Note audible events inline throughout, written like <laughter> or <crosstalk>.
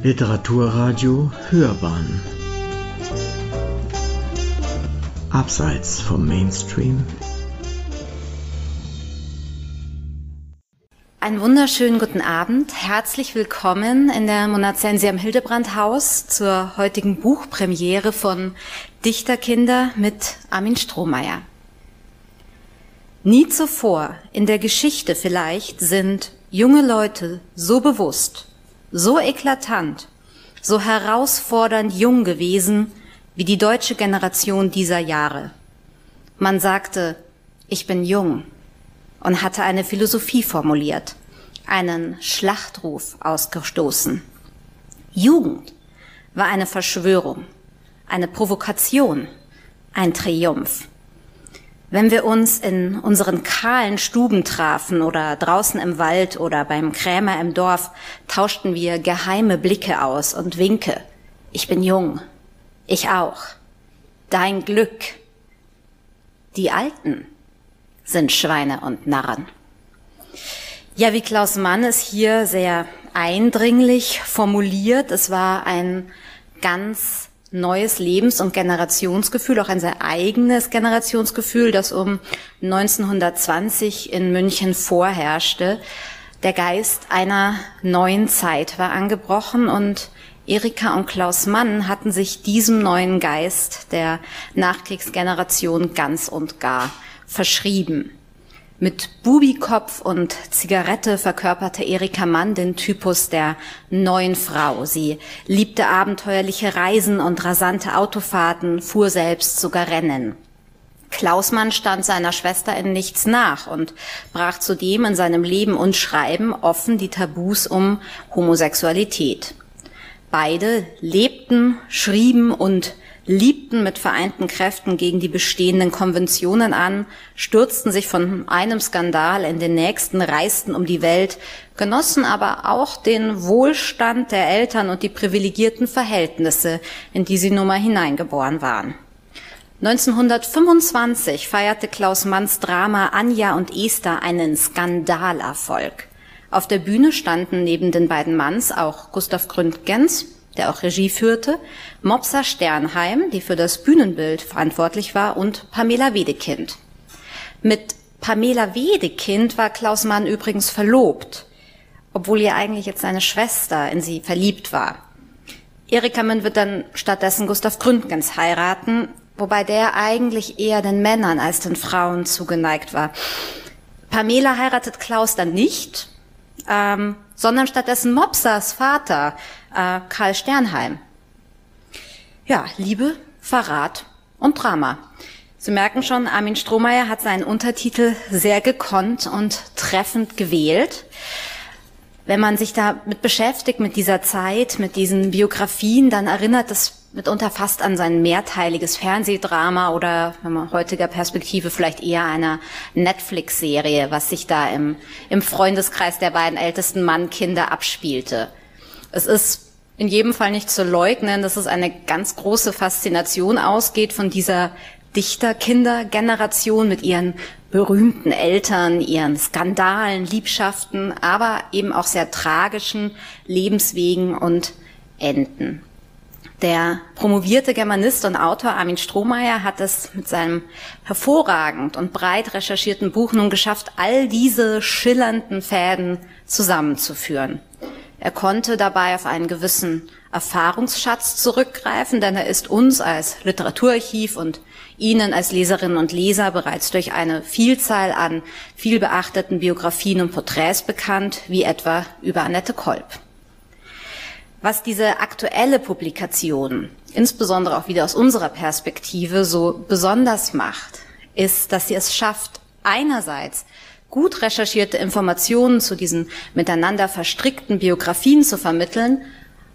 Literaturradio Hörbahn Abseits vom Mainstream Einen wunderschönen guten Abend. Herzlich willkommen in der Monazensi am Hildebrand-Haus zur heutigen Buchpremiere von Dichterkinder mit Armin Strohmeier. Nie zuvor in der Geschichte vielleicht sind junge Leute so bewusst, so eklatant, so herausfordernd jung gewesen wie die deutsche Generation dieser Jahre. Man sagte, ich bin jung und hatte eine Philosophie formuliert, einen Schlachtruf ausgestoßen. Jugend war eine Verschwörung, eine Provokation, ein Triumph. Wenn wir uns in unseren kahlen Stuben trafen oder draußen im Wald oder beim Krämer im Dorf, tauschten wir geheime Blicke aus und Winke. Ich bin jung. Ich auch. Dein Glück. Die Alten sind Schweine und Narren. Ja, wie Klaus Mann es hier sehr eindringlich formuliert, es war ein ganz neues Lebens- und Generationsgefühl, auch ein sehr eigenes Generationsgefühl, das um 1920 in München vorherrschte. Der Geist einer neuen Zeit war angebrochen und Erika und Klaus Mann hatten sich diesem neuen Geist der Nachkriegsgeneration ganz und gar verschrieben. Mit Bubikopf und Zigarette verkörperte Erika Mann den Typus der neuen Frau. Sie liebte abenteuerliche Reisen und rasante Autofahrten, fuhr selbst sogar Rennen. Klaus Mann stand seiner Schwester in nichts nach und brach zudem in seinem Leben und Schreiben offen die Tabus um Homosexualität. Beide lebten, schrieben und liebten mit vereinten Kräften gegen die bestehenden Konventionen an, stürzten sich von einem Skandal in den nächsten, reisten um die Welt, genossen aber auch den Wohlstand der Eltern und die privilegierten Verhältnisse, in die sie nun mal hineingeboren waren. 1925 feierte Klaus Manns Drama Anja und Esther einen Skandalerfolg. Auf der Bühne standen neben den beiden Manns auch Gustav Gründgens, der auch Regie führte, Mopsa Sternheim, die für das Bühnenbild verantwortlich war, und Pamela Wedekind. Mit Pamela Wedekind war Klaus Mann übrigens verlobt, obwohl ihr eigentlich jetzt seine Schwester in sie verliebt war. Erika Mann wird dann stattdessen Gustav Gründgens heiraten, wobei der eigentlich eher den Männern als den Frauen zugeneigt war. Pamela heiratet Klaus dann nicht, ähm, sondern stattdessen Mopsas Vater, äh, Karl Sternheim. Ja, Liebe, Verrat und Drama. Sie merken schon, Armin Strohmeier hat seinen Untertitel sehr gekonnt und treffend gewählt. Wenn man sich damit beschäftigt, mit dieser Zeit, mit diesen Biografien, dann erinnert es mitunter fast an sein mehrteiliges Fernsehdrama oder wenn man heutiger Perspektive vielleicht eher einer Netflix-Serie, was sich da im, im Freundeskreis der beiden ältesten Mannkinder abspielte. Es ist in jedem Fall nicht zu leugnen, dass es eine ganz große Faszination ausgeht von dieser Dichterkindergeneration mit ihren berühmten Eltern, ihren Skandalen, Liebschaften, aber eben auch sehr tragischen Lebenswegen und Enden. Der promovierte Germanist und Autor Armin Strohmeier hat es mit seinem hervorragend und breit recherchierten Buch nun geschafft, all diese schillernden Fäden zusammenzuführen. Er konnte dabei auf einen gewissen Erfahrungsschatz zurückgreifen, denn er ist uns als Literaturarchiv und Ihnen als Leserinnen und Leser bereits durch eine Vielzahl an vielbeachteten Biografien und Porträts bekannt, wie etwa über Annette Kolb. Was diese aktuelle Publikation, insbesondere auch wieder aus unserer Perspektive, so besonders macht, ist, dass sie es schafft, einerseits gut recherchierte Informationen zu diesen miteinander verstrickten Biografien zu vermitteln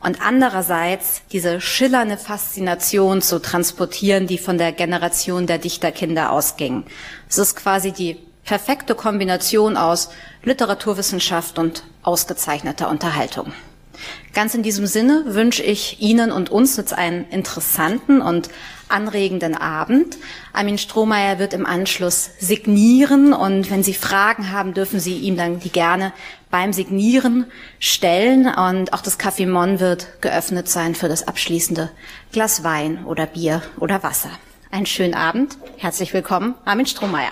und andererseits diese schillernde Faszination zu transportieren, die von der Generation der Dichterkinder ausging. Es ist quasi die perfekte Kombination aus Literaturwissenschaft und ausgezeichneter Unterhaltung. Ganz in diesem Sinne wünsche ich Ihnen und uns jetzt einen interessanten und anregenden Abend. Armin Strohmeier wird im Anschluss signieren und wenn Sie Fragen haben, dürfen Sie ihm dann die gerne beim Signieren stellen und auch das Café Mon wird geöffnet sein für das abschließende Glas Wein oder Bier oder Wasser. Einen schönen Abend. Herzlich willkommen, Armin Strohmeier.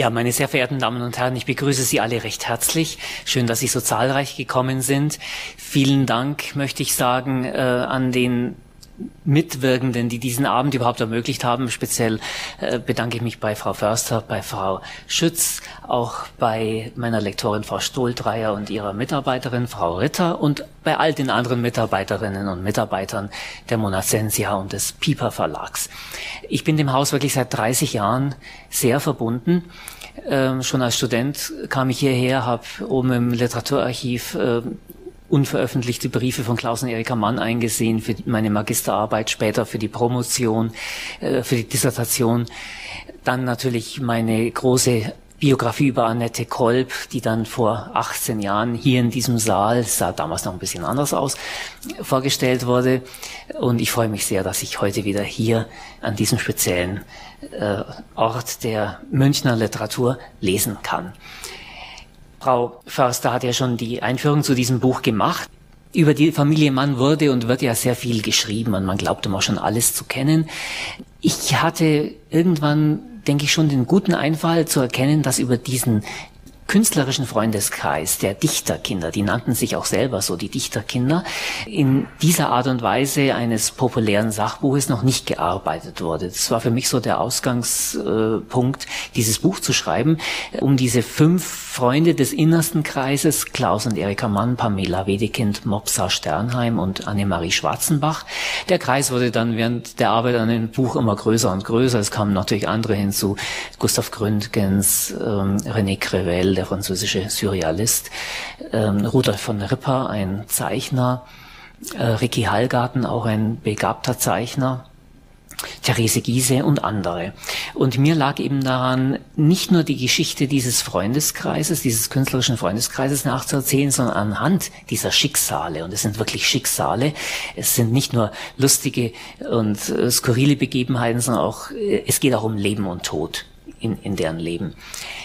Ja, meine sehr verehrten Damen und Herren, ich begrüße Sie alle recht herzlich. Schön, dass Sie so zahlreich gekommen sind. Vielen Dank, möchte ich sagen, äh, an den Mitwirkenden, die diesen Abend überhaupt ermöglicht haben. Speziell äh, bedanke ich mich bei Frau Förster, bei Frau Schütz, auch bei meiner Lektorin Frau Stohldreier und ihrer Mitarbeiterin Frau Ritter und bei all den anderen Mitarbeiterinnen und Mitarbeitern der Monacensia und des Piper Verlags. Ich bin dem Haus wirklich seit 30 Jahren sehr verbunden. Ähm, schon als Student kam ich hierher, habe oben im Literaturarchiv äh, unveröffentlichte Briefe von Klaus und Erika Mann eingesehen für meine Magisterarbeit, später für die Promotion, äh, für die Dissertation. Dann natürlich meine große Biografie über Annette Kolb, die dann vor 18 Jahren hier in diesem Saal, sah damals noch ein bisschen anders aus, vorgestellt wurde. Und ich freue mich sehr, dass ich heute wieder hier an diesem speziellen äh, Ort der Münchner Literatur lesen kann. Frau Förster hat ja schon die Einführung zu diesem Buch gemacht. Über die Familie Mann wurde und wird ja sehr viel geschrieben und man glaubt immer schon alles zu kennen. Ich hatte irgendwann, denke ich, schon den guten Einfall zu erkennen, dass über diesen künstlerischen Freundeskreis der Dichterkinder, die nannten sich auch selber so, die Dichterkinder, in dieser Art und Weise eines populären Sachbuches noch nicht gearbeitet wurde. Das war für mich so der Ausgangspunkt, dieses Buch zu schreiben, um diese fünf Freunde des innersten Kreises, Klaus und Erika Mann, Pamela Wedekind, Mopsa Sternheim und Annemarie Schwarzenbach. Der Kreis wurde dann während der Arbeit an dem Buch immer größer und größer. Es kamen natürlich andere hinzu, Gustav Gründgens, ähm, René Crevel, der französische Surrealist, ähm, Rudolf von Ripper, ein Zeichner, äh, Ricky Hallgarten, auch ein begabter Zeichner, Therese Giese und andere. Und mir lag eben daran, nicht nur die Geschichte dieses Freundeskreises, dieses künstlerischen Freundeskreises nachzuerzählen, sondern anhand dieser Schicksale. Und es sind wirklich Schicksale. Es sind nicht nur lustige und äh, skurrile Begebenheiten, sondern auch, äh, es geht auch um Leben und Tod in, in deren Leben,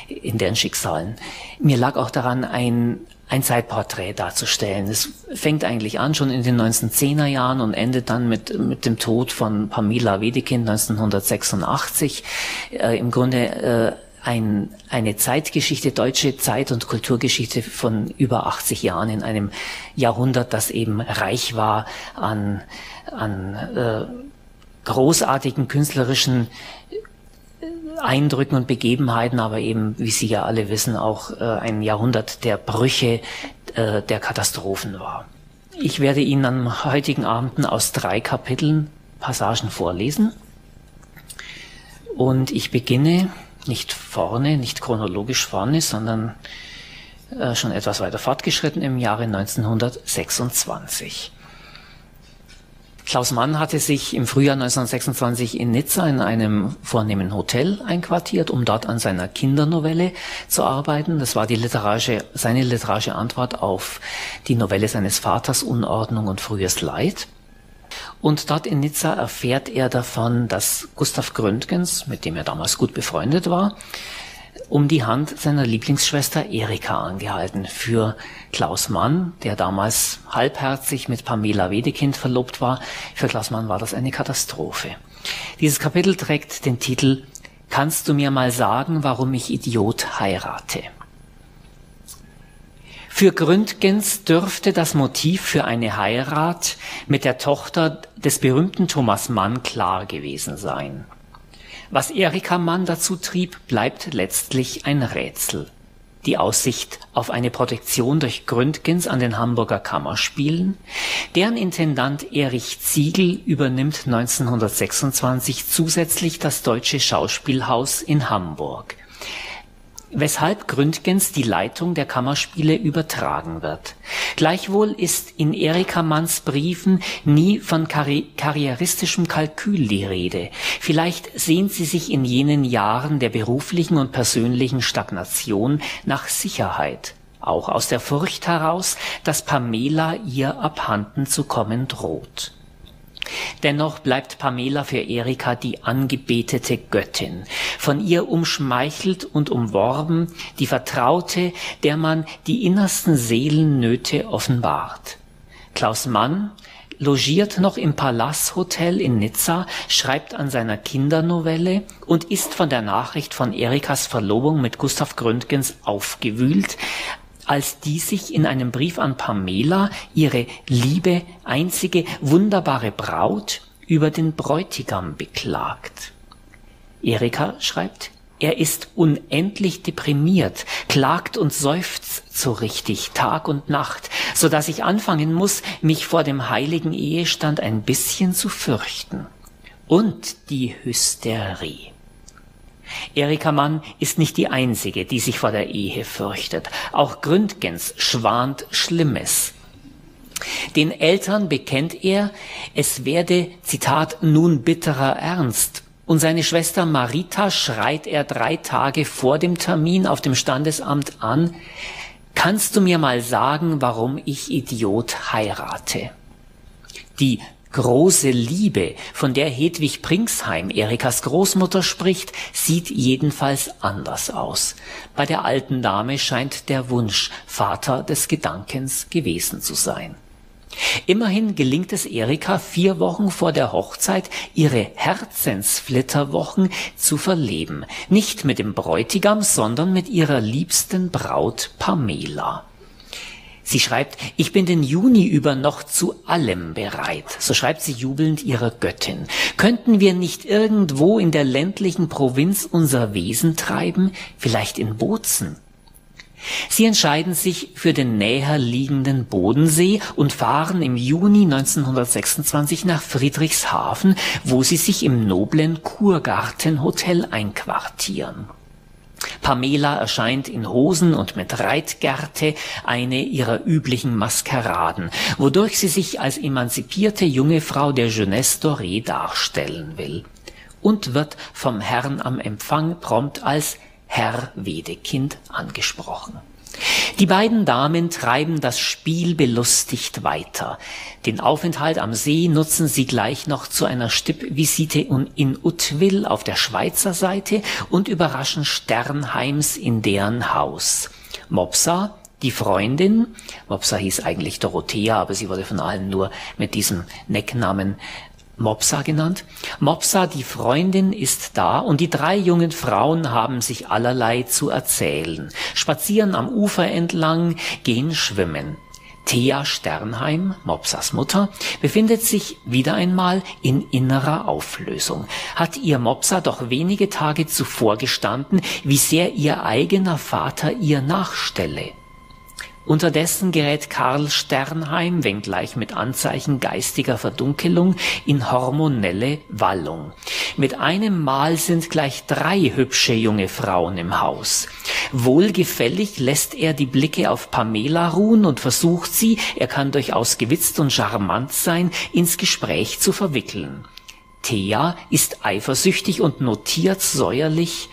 in deren Schicksalen. Mir lag auch daran, ein, ein Zeitporträt darzustellen. Es fängt eigentlich an schon in den 1910er Jahren und endet dann mit, mit dem Tod von Pamela Wedekind 1986. Äh, Im Grunde äh, ein, eine Zeitgeschichte, deutsche Zeit- und Kulturgeschichte von über 80 Jahren in einem Jahrhundert, das eben reich war an, an äh, großartigen künstlerischen Eindrücken und Begebenheiten, aber eben, wie Sie ja alle wissen, auch äh, ein Jahrhundert der Brüche, äh, der Katastrophen war. Ich werde Ihnen am heutigen Abend aus drei Kapiteln Passagen vorlesen. Und ich beginne nicht vorne, nicht chronologisch vorne, sondern äh, schon etwas weiter fortgeschritten im Jahre 1926. Klaus Mann hatte sich im Frühjahr 1926 in Nizza in einem vornehmen Hotel einquartiert, um dort an seiner Kindernovelle zu arbeiten. Das war die literarische, seine literarische Antwort auf die Novelle seines Vaters Unordnung und frühes Leid. Und dort in Nizza erfährt er davon, dass Gustav Gründgens, mit dem er damals gut befreundet war, um die Hand seiner Lieblingsschwester Erika angehalten. Für Klaus Mann, der damals halbherzig mit Pamela Wedekind verlobt war, für Klaus Mann war das eine Katastrophe. Dieses Kapitel trägt den Titel Kannst du mir mal sagen, warum ich Idiot heirate? Für Gründgens dürfte das Motiv für eine Heirat mit der Tochter des berühmten Thomas Mann klar gewesen sein. Was Erika Mann dazu trieb, bleibt letztlich ein Rätsel. Die Aussicht auf eine Protektion durch Gründgens an den Hamburger Kammerspielen. Deren Intendant Erich Ziegel übernimmt 1926 zusätzlich das Deutsche Schauspielhaus in Hamburg. Weshalb Gründgens die Leitung der Kammerspiele übertragen wird. Gleichwohl ist in Erika Manns Briefen nie von karri karrieristischem Kalkül die Rede. Vielleicht sehnt sie sich in jenen Jahren der beruflichen und persönlichen Stagnation nach Sicherheit, auch aus der Furcht heraus, dass Pamela ihr abhanden zu kommen droht. Dennoch bleibt Pamela für Erika die angebetete Göttin, von ihr umschmeichelt und umworben, die Vertraute, der man die innersten Seelennöte offenbart. Klaus Mann logiert noch im Palace Hotel in Nizza, schreibt an seiner Kindernovelle und ist von der Nachricht von Erikas Verlobung mit Gustav Gründgens aufgewühlt, als die sich in einem Brief an Pamela, ihre liebe, einzige, wunderbare Braut, über den Bräutigam beklagt. Erika schreibt, er ist unendlich deprimiert, klagt und seufzt so richtig Tag und Nacht, so dass ich anfangen muss, mich vor dem heiligen Ehestand ein bisschen zu fürchten. Und die Hysterie. Erika Mann ist nicht die einzige, die sich vor der Ehe fürchtet. Auch Gründgens schwant Schlimmes. Den Eltern bekennt er, es werde, Zitat, nun bitterer Ernst. Und seine Schwester Marita schreit er drei Tage vor dem Termin auf dem Standesamt an, kannst du mir mal sagen, warum ich Idiot heirate? Die große Liebe, von der Hedwig Pringsheim, Erikas Großmutter, spricht, sieht jedenfalls anders aus. Bei der alten Dame scheint der Wunsch Vater des Gedankens gewesen zu sein. Immerhin gelingt es Erika vier Wochen vor der Hochzeit, ihre Herzensflitterwochen zu verleben. Nicht mit dem Bräutigam, sondern mit ihrer liebsten Braut Pamela. Sie schreibt, ich bin den Juni über noch zu allem bereit. So schreibt sie jubelnd ihrer Göttin. Könnten wir nicht irgendwo in der ländlichen Provinz unser Wesen treiben? Vielleicht in Bozen? Sie entscheiden sich für den näher liegenden Bodensee und fahren im Juni 1926 nach Friedrichshafen, wo sie sich im noblen Kurgartenhotel einquartieren. Pamela erscheint in Hosen und mit Reitgerte, eine ihrer üblichen Maskeraden, wodurch sie sich als emanzipierte junge Frau der Jeunesse Dorée darstellen will und wird vom Herrn am Empfang prompt als Herr Wedekind angesprochen. Die beiden Damen treiben das Spiel belustigt weiter. Den Aufenthalt am See nutzen sie gleich noch zu einer Stippvisite in Utwil auf der Schweizer Seite und überraschen Sternheims in deren Haus. Mopsa, die Freundin, Mopsa hieß eigentlich Dorothea, aber sie wurde von allen nur mit diesem Necknamen Mopsa genannt. Mopsa, die Freundin, ist da und die drei jungen Frauen haben sich allerlei zu erzählen, spazieren am Ufer entlang, gehen schwimmen. Thea Sternheim, Mopsas Mutter, befindet sich wieder einmal in innerer Auflösung. Hat ihr Mopsa doch wenige Tage zuvor gestanden, wie sehr ihr eigener Vater ihr nachstelle. Unterdessen gerät Karl Sternheim, wenngleich mit Anzeichen geistiger Verdunkelung, in hormonelle Wallung. Mit einem Mal sind gleich drei hübsche junge Frauen im Haus. Wohlgefällig lässt er die Blicke auf Pamela ruhen und versucht sie, er kann durchaus gewitzt und charmant sein, ins Gespräch zu verwickeln. Thea ist eifersüchtig und notiert säuerlich,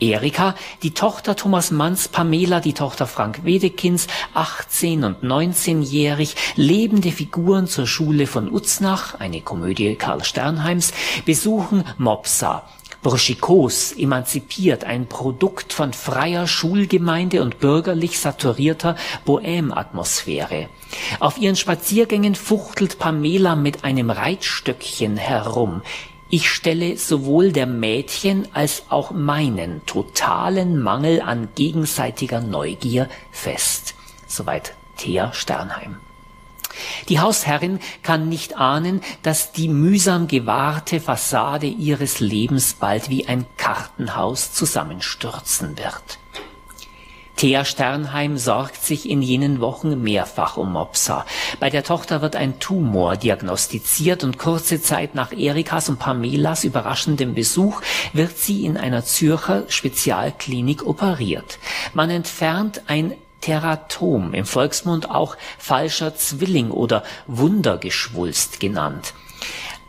Erika, die Tochter Thomas Manns, Pamela, die Tochter Frank Wedekins, 18 und 19-jährig, lebende Figuren zur Schule von Uznach, eine Komödie Karl Sternheims, besuchen Mopsa, Burschikos, emanzipiert, ein Produkt von freier Schulgemeinde und bürgerlich saturierter Bohème-Atmosphäre. Auf ihren Spaziergängen fuchtelt Pamela mit einem Reitstöckchen herum. Ich stelle sowohl der Mädchen als auch meinen totalen Mangel an gegenseitiger Neugier fest. Soweit Thea Sternheim. Die Hausherrin kann nicht ahnen, dass die mühsam gewahrte Fassade ihres Lebens bald wie ein Kartenhaus zusammenstürzen wird. Thea Sternheim sorgt sich in jenen Wochen mehrfach um Mopsa. Bei der Tochter wird ein Tumor diagnostiziert und kurze Zeit nach Erikas und Pamelas überraschendem Besuch wird sie in einer Zürcher Spezialklinik operiert. Man entfernt ein Teratom, im Volksmund auch falscher Zwilling oder Wundergeschwulst genannt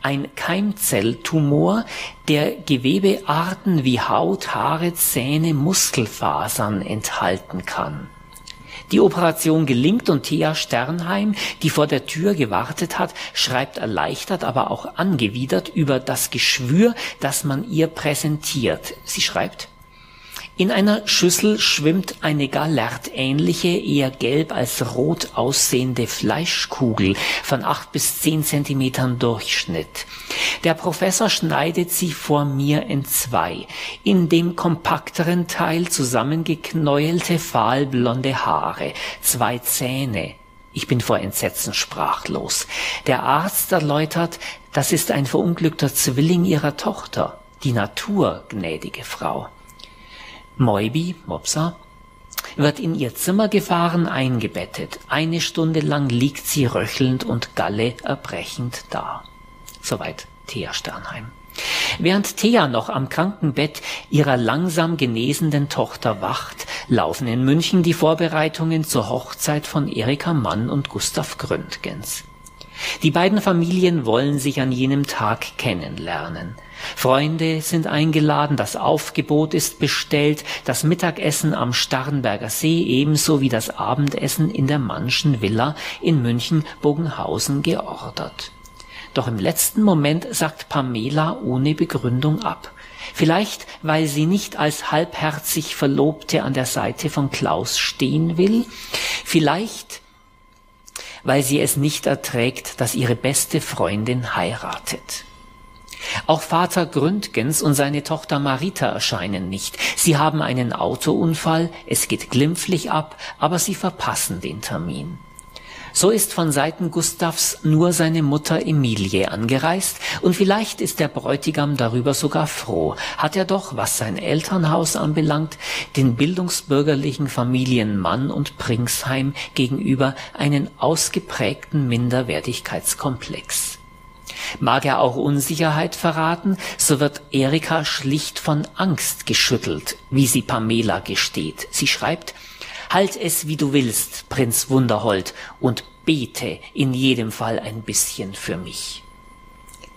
ein Keimzelltumor, der Gewebearten wie Haut, Haare, Zähne, Muskelfasern enthalten kann. Die Operation gelingt und Thea Sternheim, die vor der Tür gewartet hat, schreibt erleichtert, aber auch angewidert über das Geschwür, das man ihr präsentiert. Sie schreibt, in einer Schüssel schwimmt eine Gallertähnliche, eher gelb als rot aussehende Fleischkugel von acht bis zehn Zentimetern Durchschnitt. Der Professor schneidet sie vor mir in zwei. In dem kompakteren Teil zusammengeknäuelte fahlblonde Haare, zwei Zähne. Ich bin vor Entsetzen sprachlos. Der Arzt erläutert, das ist ein verunglückter Zwilling ihrer Tochter. Die Natur, gnädige Frau. Moibi, Mopsa, wird in ihr Zimmer gefahren, eingebettet. Eine Stunde lang liegt sie röchelnd und Galle erbrechend da. Soweit Thea Sternheim. Während Thea noch am Krankenbett ihrer langsam genesenden Tochter wacht, laufen in München die Vorbereitungen zur Hochzeit von Erika Mann und Gustav Gründgens. Die beiden Familien wollen sich an jenem Tag kennenlernen. Freunde sind eingeladen, das Aufgebot ist bestellt, das Mittagessen am Starnberger See ebenso wie das Abendessen in der Mannschen Villa in München-Bogenhausen geordert. Doch im letzten Moment sagt Pamela ohne Begründung ab. Vielleicht, weil sie nicht als halbherzig Verlobte an der Seite von Klaus stehen will, vielleicht, weil sie es nicht erträgt, dass ihre beste Freundin heiratet. Auch Vater Gründgens und seine Tochter Marita erscheinen nicht. Sie haben einen Autounfall, es geht glimpflich ab, aber sie verpassen den Termin. So ist von Seiten Gustavs nur seine Mutter Emilie angereist und vielleicht ist der Bräutigam darüber sogar froh, hat er doch, was sein Elternhaus anbelangt, den bildungsbürgerlichen Familien Mann und Pringsheim gegenüber einen ausgeprägten Minderwertigkeitskomplex. Mag er auch Unsicherheit verraten, so wird Erika schlicht von Angst geschüttelt, wie sie Pamela gesteht. Sie schreibt, Halt es, wie du willst, Prinz Wunderhold, und bete in jedem Fall ein bisschen für mich.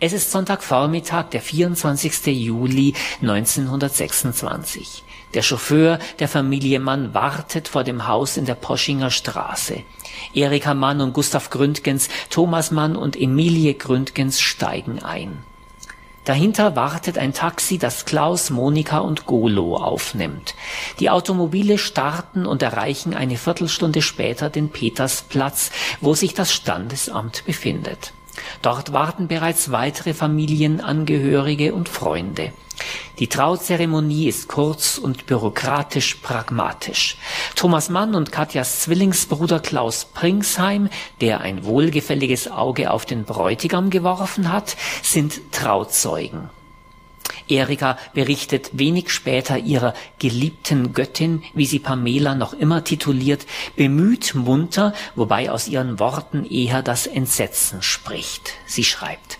Es ist Sonntagvormittag, der 24. Juli 1926. Der Chauffeur der Familie Mann wartet vor dem Haus in der Poschinger Straße. Erika Mann und Gustav Gründgens, Thomas Mann und Emilie Gründgens steigen ein. Dahinter wartet ein Taxi, das Klaus, Monika und Golo aufnimmt. Die Automobile starten und erreichen eine Viertelstunde später den Petersplatz, wo sich das Standesamt befindet. Dort warten bereits weitere Familienangehörige und Freunde. Die Trauzeremonie ist kurz und bürokratisch pragmatisch. Thomas Mann und Katjas Zwillingsbruder Klaus Pringsheim, der ein wohlgefälliges Auge auf den Bräutigam geworfen hat, sind Trauzeugen. Erika berichtet wenig später ihrer geliebten Göttin, wie sie Pamela noch immer tituliert, bemüht munter, wobei aus ihren Worten eher das Entsetzen spricht. Sie schreibt,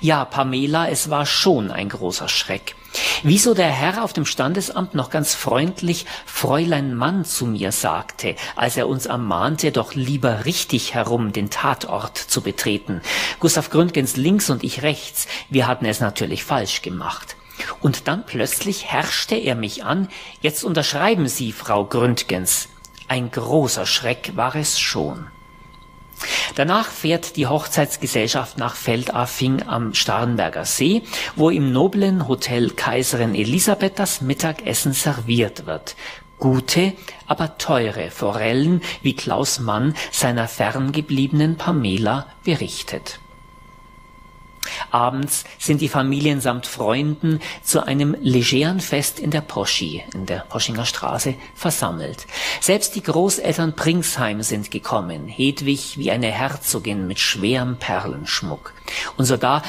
ja, Pamela, es war schon ein großer Schreck. Wieso der Herr auf dem Standesamt noch ganz freundlich Fräulein Mann zu mir sagte, als er uns ermahnte, doch lieber richtig herum den Tatort zu betreten. Gustav Gründgens links und ich rechts, wir hatten es natürlich falsch gemacht. Und dann plötzlich herrschte er mich an, jetzt unterschreiben Sie, Frau Gründgens. Ein großer Schreck war es schon. Danach fährt die Hochzeitsgesellschaft nach Feldafing am Starnberger See, wo im noblen Hotel Kaiserin Elisabeth das Mittagessen serviert wird. Gute, aber teure Forellen, wie Klaus Mann seiner ferngebliebenen Pamela berichtet. Abends sind die Familien samt Freunden zu einem legeren Fest in der Poschi, in der Poschinger Straße, versammelt. Selbst die Großeltern Pringsheim sind gekommen, Hedwig wie eine Herzogin mit schwerem Perlenschmuck. Und sogar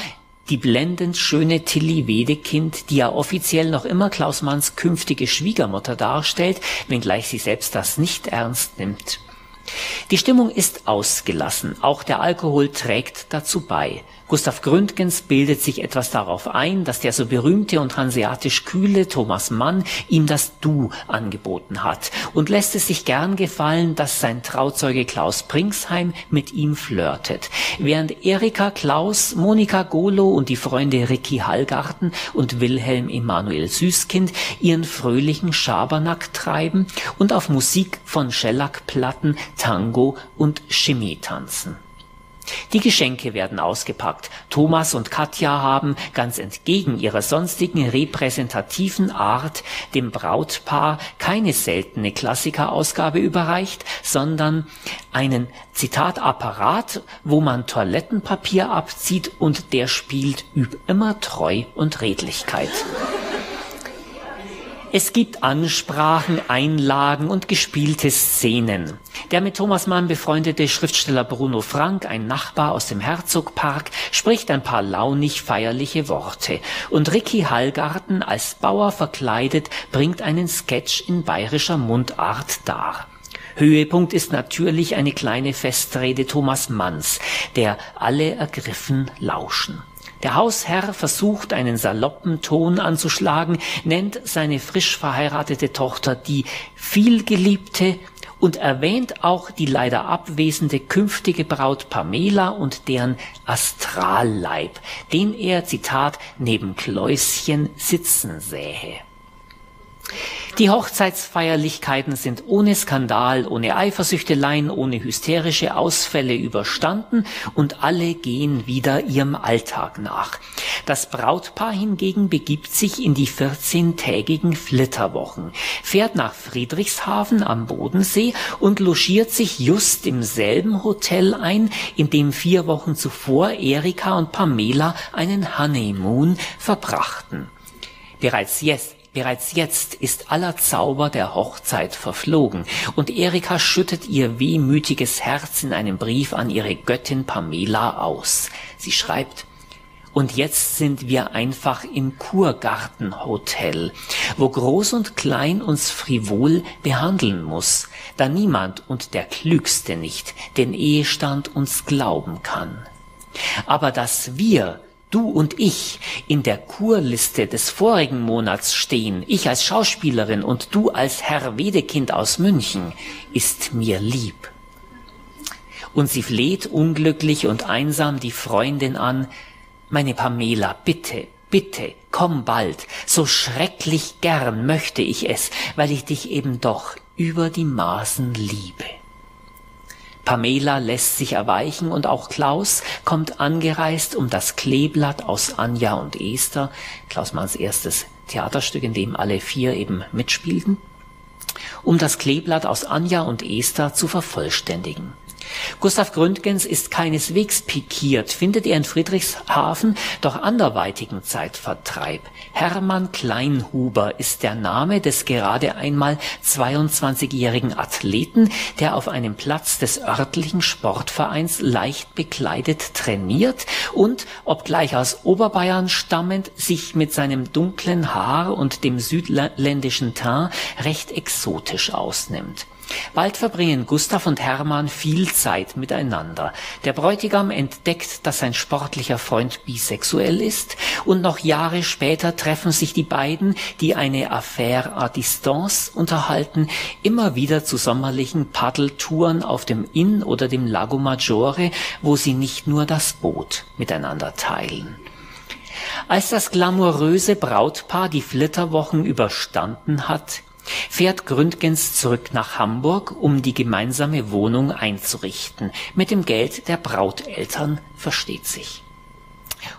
die blendend schöne Tilly Wedekind, die ja offiziell noch immer Klaus Manns künftige Schwiegermutter darstellt, wenngleich sie selbst das nicht ernst nimmt. Die Stimmung ist ausgelassen, auch der Alkohol trägt dazu bei. Gustav Gründgens bildet sich etwas darauf ein, dass der so berühmte und hanseatisch kühle Thomas Mann ihm das Du angeboten hat und lässt es sich gern gefallen, dass sein Trauzeuge Klaus Pringsheim mit ihm flirtet. Während Erika Klaus, Monika Golo und die Freunde Ricky Hallgarten und Wilhelm Emanuel Süßkind ihren fröhlichen Schabernack treiben und auf Musik von Schellackplatten, Tango und Chemie tanzen. Die Geschenke werden ausgepackt. Thomas und Katja haben, ganz entgegen ihrer sonstigen repräsentativen Art, dem Brautpaar keine seltene Klassikerausgabe überreicht, sondern einen Zitatapparat, wo man Toilettenpapier abzieht und der spielt üb immer Treu und Redlichkeit. Es gibt Ansprachen, Einlagen und gespielte Szenen. Der mit Thomas Mann befreundete Schriftsteller Bruno Frank, ein Nachbar aus dem Herzogpark, spricht ein paar launig feierliche Worte. Und Ricky Hallgarten als Bauer verkleidet bringt einen Sketch in bayerischer Mundart dar. Höhepunkt ist natürlich eine kleine Festrede Thomas Manns, der alle ergriffen lauschen. Der Hausherr versucht einen saloppen Ton anzuschlagen, nennt seine frisch verheiratete Tochter die vielgeliebte und erwähnt auch die leider abwesende künftige Braut Pamela und deren Astralleib, den er, Zitat, neben Kläuschen sitzen sähe. Die Hochzeitsfeierlichkeiten sind ohne Skandal, ohne Eifersüchteleien, ohne hysterische Ausfälle überstanden und alle gehen wieder ihrem Alltag nach. Das Brautpaar hingegen begibt sich in die 14-tägigen Flitterwochen, fährt nach Friedrichshafen am Bodensee und logiert sich just im selben Hotel ein, in dem vier Wochen zuvor Erika und Pamela einen Honeymoon verbrachten. Bereits jetzt Bereits jetzt ist aller Zauber der Hochzeit verflogen und Erika schüttet ihr wehmütiges Herz in einem Brief an ihre Göttin Pamela aus. Sie schreibt, und jetzt sind wir einfach im Kurgartenhotel, wo Groß und Klein uns frivol behandeln muss, da niemand und der Klügste nicht den Ehestand uns glauben kann. Aber dass wir du und ich in der Kurliste des vorigen Monats stehen, ich als Schauspielerin und du als Herr Wedekind aus München, ist mir lieb. Und sie fleht unglücklich und einsam die Freundin an, meine Pamela, bitte, bitte, komm bald, so schrecklich gern möchte ich es, weil ich dich eben doch über die Maßen liebe. Pamela lässt sich erweichen und auch Klaus kommt angereist, um das Kleeblatt aus Anja und Esther, Klaus Manns erstes Theaterstück, in dem alle vier eben mitspielten, um das Kleeblatt aus Anja und Esther zu vervollständigen. Gustav Gründgens ist keineswegs pikiert, findet er in Friedrichshafen doch anderweitigen Zeitvertreib. Hermann Kleinhuber ist der Name des gerade einmal 22-jährigen Athleten, der auf einem Platz des örtlichen Sportvereins leicht bekleidet trainiert und, obgleich aus Oberbayern stammend, sich mit seinem dunklen Haar und dem südländischen Teint recht exotisch ausnimmt. Bald verbringen Gustav und Hermann viel Zeit miteinander. Der Bräutigam entdeckt, dass sein sportlicher Freund bisexuell ist und noch Jahre später treffen sich die beiden, die eine Affaire à distance unterhalten, immer wieder zu sommerlichen Paddeltouren auf dem Inn oder dem Lago Maggiore, wo sie nicht nur das Boot miteinander teilen. Als das glamouröse Brautpaar die Flitterwochen überstanden hat, fährt Gründgens zurück nach Hamburg, um die gemeinsame Wohnung einzurichten. Mit dem Geld der Brauteltern versteht sich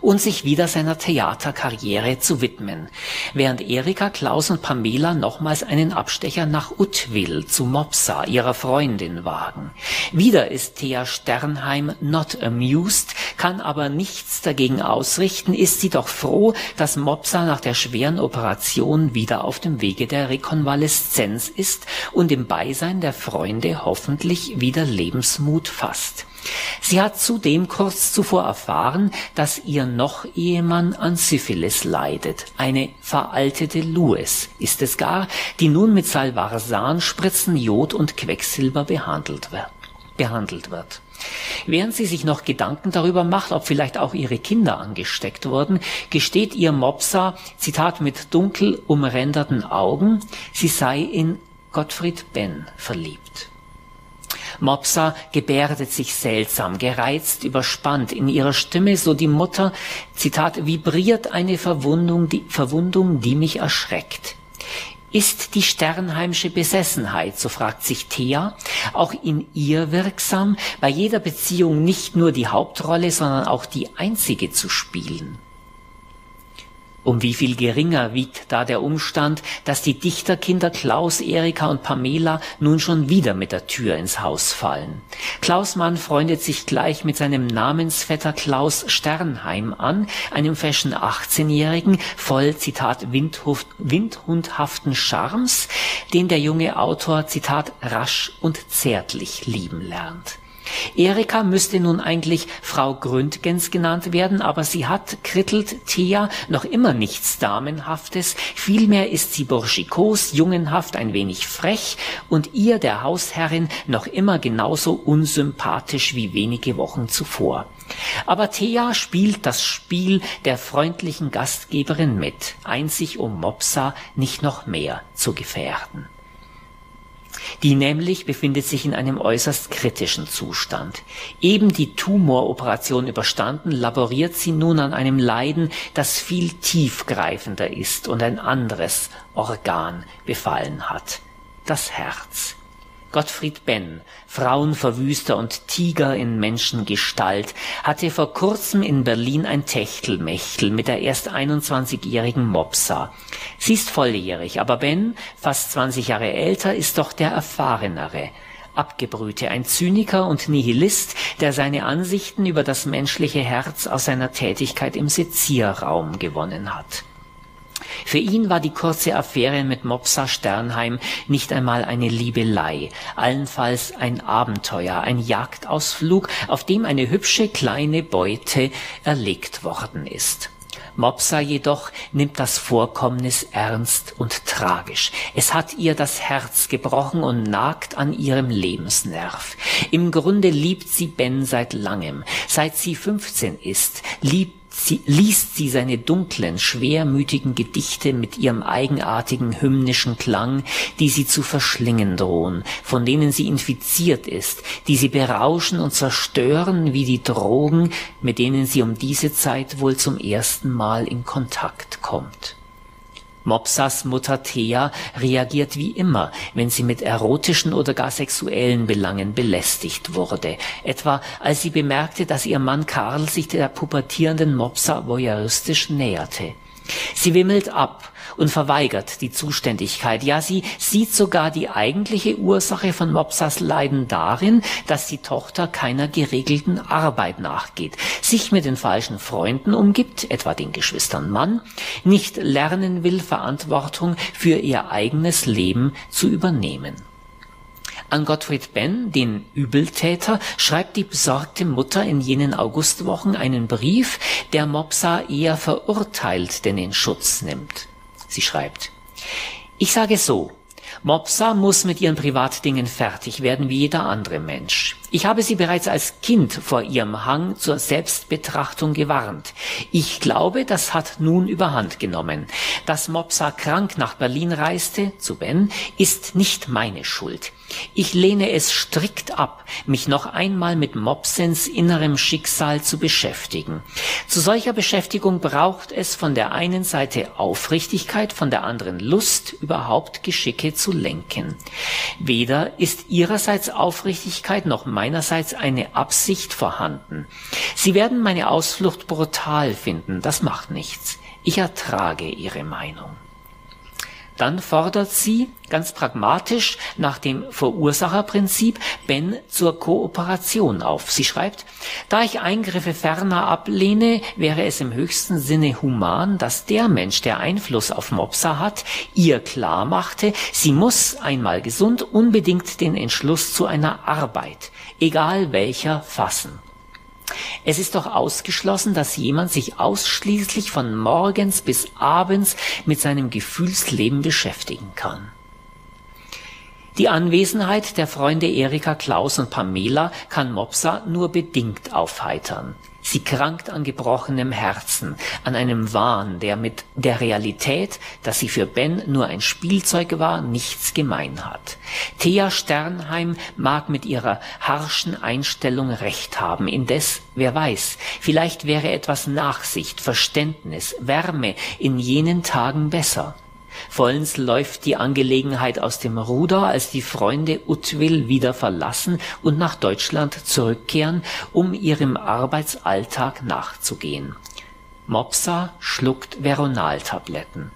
und sich wieder seiner Theaterkarriere zu widmen, während Erika, Klaus und Pamela nochmals einen Abstecher nach Utwil zu Mopsa, ihrer Freundin, wagen. Wieder ist Thea Sternheim not amused, kann aber nichts dagegen ausrichten, ist sie doch froh, dass Mopsa nach der schweren Operation wieder auf dem Wege der Rekonvaleszenz ist und im Beisein der Freunde hoffentlich wieder Lebensmut fasst. Sie hat zudem kurz zuvor erfahren, dass ihr noch Ehemann an Syphilis leidet. Eine veraltete Louis ist es gar, die nun mit Salvarsan-Spritzen, Jod und Quecksilber behandelt wird. Behandelt wird. Während sie sich noch Gedanken darüber macht, ob vielleicht auch ihre Kinder angesteckt wurden, gesteht ihr Mopsa, Zitat mit dunkel umränderten Augen, sie sei in Gottfried Benn verliebt. Mopsa gebärdet sich seltsam, gereizt, überspannt. In ihrer Stimme, so die Mutter, Zitat, vibriert eine Verwundung, die, Verwundung, die mich erschreckt. Ist die Sternheimsche Besessenheit, so fragt sich Thea, auch in ihr wirksam, bei jeder Beziehung nicht nur die Hauptrolle, sondern auch die einzige zu spielen? Um wie viel geringer wiegt da der Umstand, dass die Dichterkinder Klaus, Erika und Pamela nun schon wieder mit der Tür ins Haus fallen. Klaus Mann freundet sich gleich mit seinem Namensvetter Klaus Sternheim an, einem fashion 18-Jährigen, voll, Zitat, windhundhaften Charmes, den der junge Autor, Zitat, rasch und zärtlich lieben lernt. Erika müsste nun eigentlich Frau Gründgens genannt werden, aber sie hat, krittelt Thea, noch immer nichts Damenhaftes, vielmehr ist sie burschikos, jungenhaft, ein wenig frech und ihr, der Hausherrin, noch immer genauso unsympathisch wie wenige Wochen zuvor. Aber Thea spielt das Spiel der freundlichen Gastgeberin mit, einzig um Mopsa nicht noch mehr zu gefährden. Die nämlich befindet sich in einem äußerst kritischen Zustand. Eben die Tumoroperation überstanden, laboriert sie nun an einem Leiden, das viel tiefgreifender ist und ein anderes Organ befallen hat. Das Herz. Gottfried Benn, Frauenverwüster und Tiger in Menschengestalt, hatte vor kurzem in Berlin ein Techtelmechtel mit der erst 21-jährigen Mopsa. Sie ist volljährig, aber Ben, fast 20 Jahre älter, ist doch der erfahrenere. Abgebrühte, ein Zyniker und Nihilist, der seine Ansichten über das menschliche Herz aus seiner Tätigkeit im Sezierraum gewonnen hat. Für ihn war die kurze Affäre mit Mopsa Sternheim nicht einmal eine Liebelei, allenfalls ein Abenteuer, ein Jagdausflug, auf dem eine hübsche kleine Beute erlegt worden ist. Mopsa jedoch nimmt das Vorkommnis ernst und tragisch. Es hat ihr das Herz gebrochen und nagt an ihrem Lebensnerv. Im Grunde liebt sie Ben seit langem. Seit sie 15 ist, liebt sie, liest sie seine dunklen, schwermütigen Gedichte mit ihrem eigenartigen hymnischen Klang, die sie zu verschlingen drohen, von denen sie infiziert ist, die sie berauschen und zerstören wie die Drogen, mit denen sie um diese Zeit wohl zum ersten Mal in Kontakt kommt. Mopsas Mutter Thea reagiert wie immer, wenn sie mit erotischen oder gar sexuellen Belangen belästigt wurde. Etwa als sie bemerkte, dass ihr Mann Karl sich der pubertierenden Mopsa voyeuristisch näherte. Sie wimmelt ab und verweigert die Zuständigkeit. Ja, sie sieht sogar die eigentliche Ursache von Mopsas Leiden darin, dass die Tochter keiner geregelten Arbeit nachgeht, sich mit den falschen Freunden umgibt, etwa den Geschwistern Mann, nicht lernen will, Verantwortung für ihr eigenes Leben zu übernehmen. An Gottfried Benn, den Übeltäter, schreibt die besorgte Mutter in jenen Augustwochen einen Brief, der Mopsa eher verurteilt denn in Schutz nimmt. Sie schreibt, ich sage so, Mopsa muss mit ihren Privatdingen fertig werden wie jeder andere Mensch. Ich habe sie bereits als Kind vor ihrem Hang zur Selbstbetrachtung gewarnt. Ich glaube, das hat nun überhand genommen. Dass Mopsa krank nach Berlin reiste, zu Ben, ist nicht meine Schuld. Ich lehne es strikt ab, mich noch einmal mit Mopsens innerem Schicksal zu beschäftigen. Zu solcher Beschäftigung braucht es von der einen Seite Aufrichtigkeit, von der anderen Lust, überhaupt Geschicke zu lenken. Weder ist ihrerseits Aufrichtigkeit noch meinerseits eine Absicht vorhanden. Sie werden meine Ausflucht brutal finden, das macht nichts. Ich ertrage Ihre Meinung. Dann fordert sie ganz pragmatisch nach dem Verursacherprinzip Ben zur Kooperation auf. Sie schreibt, da ich Eingriffe ferner ablehne, wäre es im höchsten Sinne human, dass der Mensch, der Einfluss auf Mopsa hat, ihr klar machte, sie muss einmal gesund unbedingt den Entschluss zu einer Arbeit egal welcher, fassen. Es ist doch ausgeschlossen, dass jemand sich ausschließlich von morgens bis abends mit seinem Gefühlsleben beschäftigen kann. Die Anwesenheit der Freunde Erika, Klaus und Pamela kann Mopsa nur bedingt aufheitern. Sie krankt an gebrochenem Herzen, an einem Wahn, der mit der Realität, dass sie für Ben nur ein Spielzeug war, nichts gemein hat. Thea Sternheim mag mit ihrer harschen Einstellung recht haben, indes, wer weiß, vielleicht wäre etwas Nachsicht, Verständnis, Wärme in jenen Tagen besser. Vollends läuft die Angelegenheit aus dem Ruder, als die Freunde Utwil wieder verlassen und nach Deutschland zurückkehren, um ihrem Arbeitsalltag nachzugehen. Mopsa schluckt Veronaltabletten.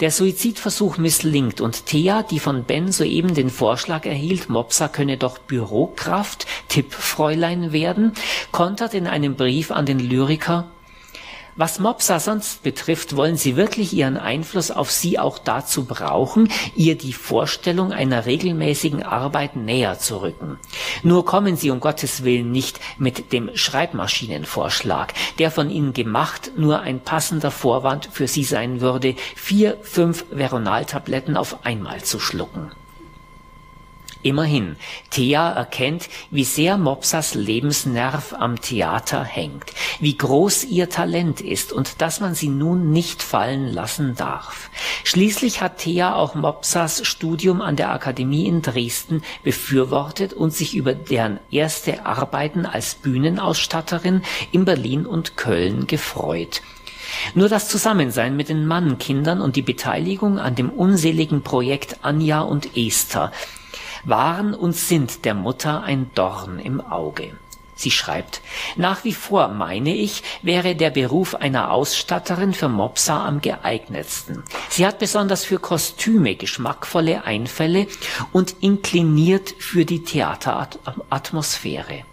Der Suizidversuch misslingt und Thea, die von Ben soeben den Vorschlag erhielt, Mopsa könne doch Bürokraft, Tippfräulein werden, kontert in einem Brief an den Lyriker was Mopsa sonst betrifft, wollen Sie wirklich Ihren Einfluss auf Sie auch dazu brauchen, ihr die Vorstellung einer regelmäßigen Arbeit näher zu rücken. Nur kommen Sie um Gottes Willen nicht mit dem Schreibmaschinenvorschlag, der von Ihnen gemacht nur ein passender Vorwand für Sie sein würde, vier, fünf Veronaltabletten auf einmal zu schlucken. Immerhin, Thea erkennt, wie sehr Mopsas Lebensnerv am Theater hängt, wie groß ihr Talent ist und dass man sie nun nicht fallen lassen darf. Schließlich hat Thea auch Mopsas Studium an der Akademie in Dresden befürwortet und sich über deren erste Arbeiten als Bühnenausstatterin in Berlin und Köln gefreut. Nur das Zusammensein mit den Mannkindern und die Beteiligung an dem unseligen Projekt Anja und Esther waren und sind der Mutter ein Dorn im Auge. Sie schreibt, nach wie vor meine ich, wäre der Beruf einer Ausstatterin für Mopsa am geeignetsten. Sie hat besonders für Kostüme geschmackvolle Einfälle und inkliniert für die Theateratmosphäre.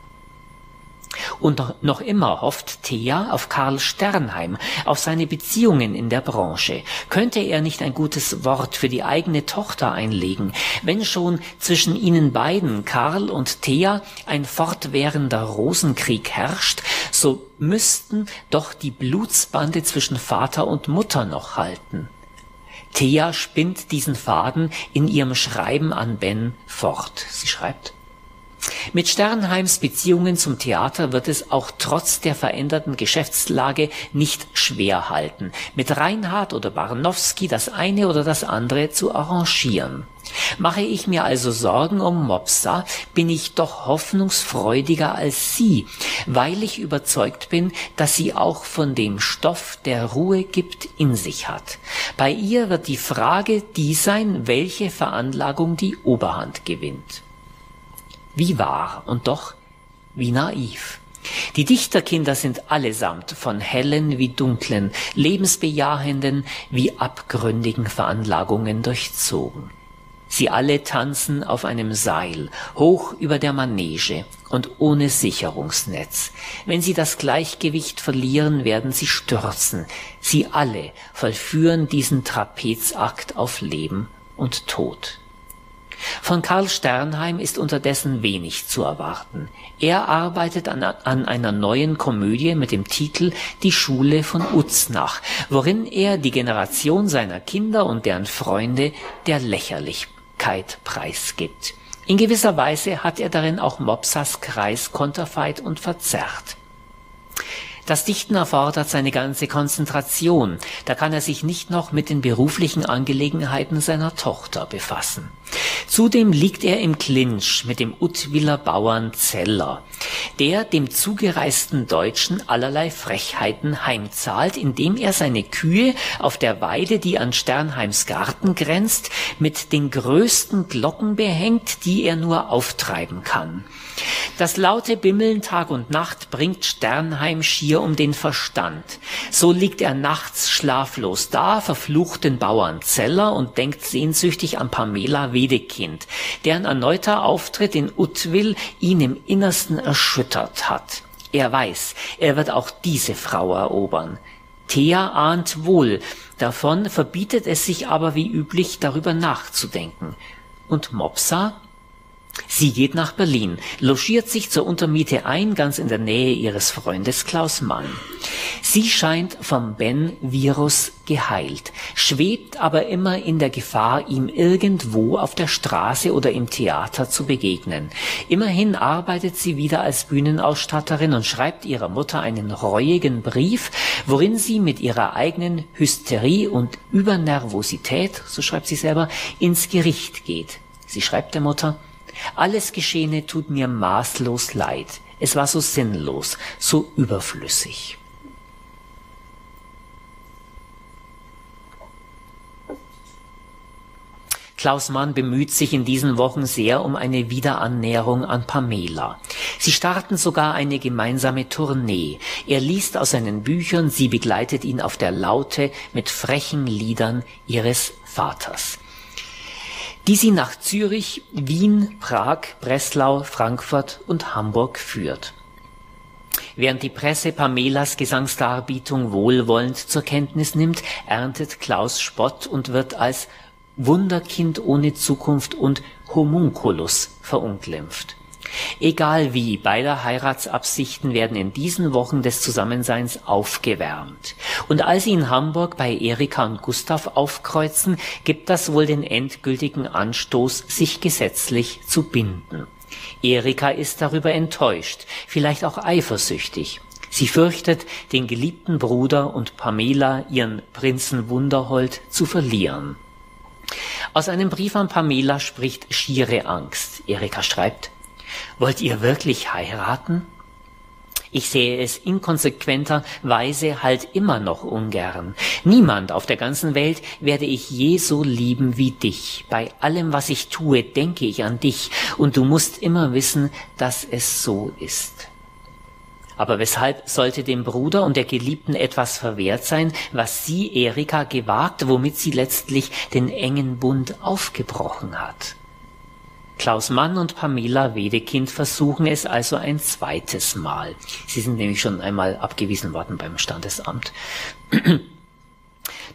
Und noch immer hofft Thea auf Karl Sternheim, auf seine Beziehungen in der Branche. Könnte er nicht ein gutes Wort für die eigene Tochter einlegen, wenn schon zwischen ihnen beiden, Karl und Thea, ein fortwährender Rosenkrieg herrscht, so müssten doch die Blutsbande zwischen Vater und Mutter noch halten. Thea spinnt diesen Faden in ihrem Schreiben an Ben fort. Sie schreibt, mit Sternheims Beziehungen zum Theater wird es auch trotz der veränderten Geschäftslage nicht schwer halten, mit Reinhard oder Barnowski das eine oder das andere zu arrangieren. Mache ich mir also Sorgen um Mopsa, bin ich doch hoffnungsfreudiger als Sie, weil ich überzeugt bin, dass sie auch von dem Stoff, der Ruhe gibt, in sich hat. Bei ihr wird die Frage die sein, welche Veranlagung die Oberhand gewinnt. Wie wahr und doch wie naiv. Die Dichterkinder sind allesamt von hellen wie dunklen, lebensbejahenden wie abgründigen Veranlagungen durchzogen. Sie alle tanzen auf einem Seil, hoch über der Manege und ohne Sicherungsnetz. Wenn sie das Gleichgewicht verlieren, werden sie stürzen. Sie alle vollführen diesen Trapezakt auf Leben und Tod. Von Karl Sternheim ist unterdessen wenig zu erwarten. Er arbeitet an, an, einer neuen Komödie mit dem Titel Die Schule von Uznach, worin er die Generation seiner Kinder und deren Freunde der Lächerlichkeit preisgibt. In gewisser Weise hat er darin auch Mopsas Kreis konterfeit und verzerrt. Das Dichten erfordert seine ganze Konzentration. Da kann er sich nicht noch mit den beruflichen Angelegenheiten seiner Tochter befassen. Zudem liegt er im Clinch mit dem Utwiller Bauern Zeller, der dem zugereisten Deutschen allerlei Frechheiten heimzahlt, indem er seine Kühe auf der Weide, die an Sternheims Garten grenzt, mit den größten Glocken behängt, die er nur auftreiben kann. Das laute Bimmeln Tag und Nacht bringt Sternheim schier um den Verstand. So liegt er nachts schlaflos da, verflucht den Bauern Zeller und denkt sehnsüchtig an Pamela Wedekind, deren erneuter Auftritt in Utwil ihn im Innersten erschüttert hat. Er weiß, er wird auch diese Frau erobern. Thea ahnt wohl davon, verbietet es sich aber wie üblich darüber nachzudenken. Und Mopsa? Sie geht nach Berlin, logiert sich zur Untermiete ein, ganz in der Nähe ihres Freundes Klaus Mann. Sie scheint vom Ben-Virus geheilt, schwebt aber immer in der Gefahr, ihm irgendwo auf der Straße oder im Theater zu begegnen. Immerhin arbeitet sie wieder als Bühnenausstatterin und schreibt ihrer Mutter einen reuigen Brief, worin sie mit ihrer eigenen Hysterie und Übernervosität, so schreibt sie selber, ins Gericht geht. Sie schreibt der Mutter, alles Geschehene tut mir maßlos leid. Es war so sinnlos, so überflüssig. Klaus Mann bemüht sich in diesen Wochen sehr um eine Wiederannäherung an Pamela. Sie starten sogar eine gemeinsame Tournee. Er liest aus seinen Büchern, sie begleitet ihn auf der Laute mit frechen Liedern ihres Vaters die sie nach Zürich, Wien, Prag, Breslau, Frankfurt und Hamburg führt. Während die Presse Pamelas Gesangsdarbietung wohlwollend zur Kenntnis nimmt, erntet Klaus Spott und wird als Wunderkind ohne Zukunft und Homunculus verunglimpft. Egal wie, beide Heiratsabsichten werden in diesen Wochen des Zusammenseins aufgewärmt. Und als sie in Hamburg bei Erika und Gustav aufkreuzen, gibt das wohl den endgültigen Anstoß, sich gesetzlich zu binden. Erika ist darüber enttäuscht, vielleicht auch eifersüchtig. Sie fürchtet, den geliebten Bruder und Pamela, ihren Prinzen Wunderhold, zu verlieren. Aus einem Brief an Pamela spricht schiere Angst. Erika schreibt, Wollt ihr wirklich heiraten? Ich sehe es inkonsequenterweise halt immer noch ungern. Niemand auf der ganzen Welt werde ich je so lieben wie dich. Bei allem, was ich tue, denke ich an dich, und du musst immer wissen, dass es so ist. Aber weshalb sollte dem Bruder und der Geliebten etwas verwehrt sein, was sie, Erika, gewagt, womit sie letztlich den engen Bund aufgebrochen hat? Klaus Mann und Pamela Wedekind versuchen es also ein zweites Mal. Sie sind nämlich schon einmal abgewiesen worden beim Standesamt. <clears throat>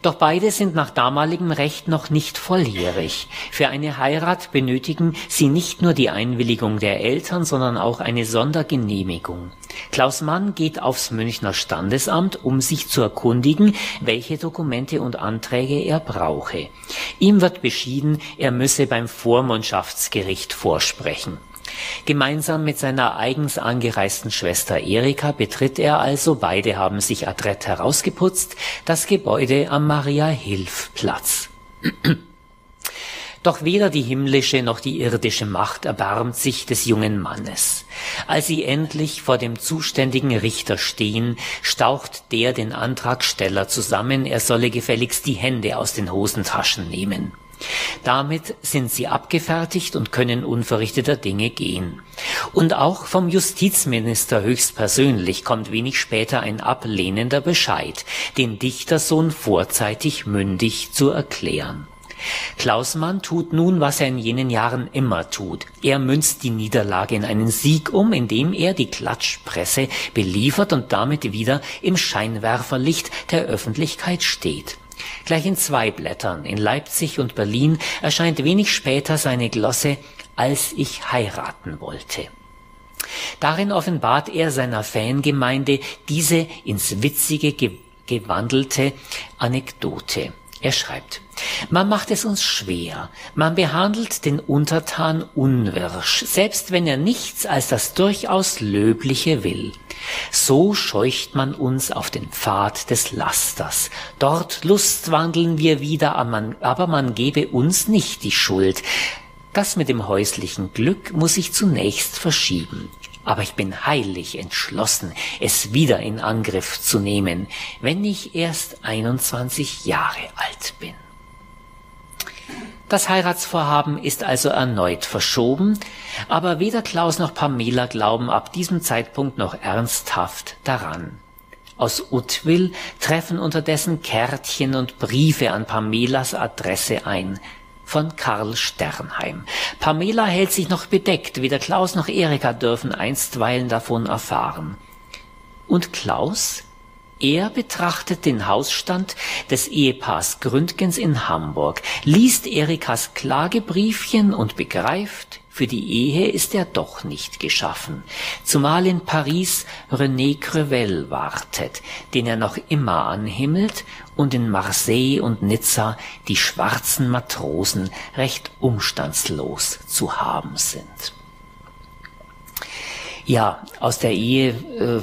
Doch beide sind nach damaligem Recht noch nicht volljährig. Für eine Heirat benötigen sie nicht nur die Einwilligung der Eltern, sondern auch eine Sondergenehmigung. Klaus Mann geht aufs Münchner Standesamt, um sich zu erkundigen, welche Dokumente und Anträge er brauche. Ihm wird beschieden, er müsse beim Vormundschaftsgericht vorsprechen. Gemeinsam mit seiner eigens angereisten Schwester Erika betritt er also, beide haben sich adrett herausgeputzt, das Gebäude am Maria-Hilf-Platz. Doch weder die himmlische noch die irdische Macht erbarmt sich des jungen Mannes. Als sie endlich vor dem zuständigen Richter stehen, staucht der den Antragsteller zusammen, er solle gefälligst die Hände aus den Hosentaschen nehmen. Damit sind sie abgefertigt und können unverrichteter Dinge gehen. Und auch vom Justizminister höchstpersönlich kommt wenig später ein ablehnender Bescheid, den Dichtersohn vorzeitig mündig zu erklären. Klaus Mann tut nun, was er in jenen Jahren immer tut. Er münzt die Niederlage in einen Sieg um, indem er die Klatschpresse beliefert und damit wieder im Scheinwerferlicht der Öffentlichkeit steht. Gleich in zwei Blättern, in Leipzig und Berlin, erscheint wenig später seine Glosse Als ich heiraten wollte. Darin offenbart er seiner Fangemeinde diese ins Witzige gewandelte Anekdote. Er schreibt, man macht es uns schwer, man behandelt den Untertan unwirsch, selbst wenn er nichts als das durchaus Löbliche will. So scheucht man uns auf den Pfad des Lasters. Dort lustwandeln wir wieder, aber man gebe uns nicht die Schuld. Das mit dem häuslichen Glück muss ich zunächst verschieben. Aber ich bin heilig entschlossen, es wieder in Angriff zu nehmen, wenn ich erst 21 Jahre alt bin. Das Heiratsvorhaben ist also erneut verschoben, aber weder Klaus noch Pamela glauben ab diesem Zeitpunkt noch ernsthaft daran. Aus Utwil treffen unterdessen Kärtchen und Briefe an Pamelas Adresse ein, von Karl Sternheim. Pamela hält sich noch bedeckt, weder Klaus noch Erika dürfen einstweilen davon erfahren. Und Klaus? Er betrachtet den Hausstand des Ehepaars Gründgens in Hamburg, liest Erikas Klagebriefchen und begreift, Für die Ehe ist er doch nicht geschaffen, zumal in Paris René Crevel wartet, den er noch immer anhimmelt und in Marseille und Nizza die schwarzen Matrosen recht umstandslos zu haben sind. Ja, aus der Ehe äh,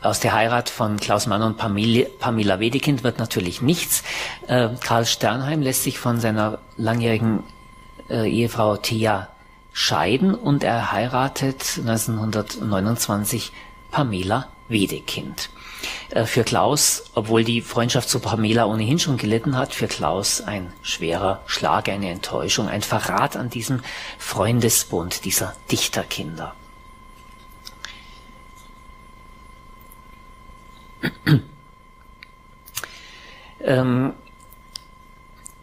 aus der Heirat von Klaus Mann und Pamela Wedekind wird natürlich nichts. Äh, Karl Sternheim lässt sich von seiner langjährigen äh, Ehefrau Thea scheiden und er heiratet 1929 Pamela Wedekind. Äh, für Klaus, obwohl die Freundschaft zu Pamela ohnehin schon gelitten hat, für Klaus ein schwerer Schlag, eine Enttäuschung, ein Verrat an diesem Freundesbund dieser Dichterkinder. <clears throat> ähm,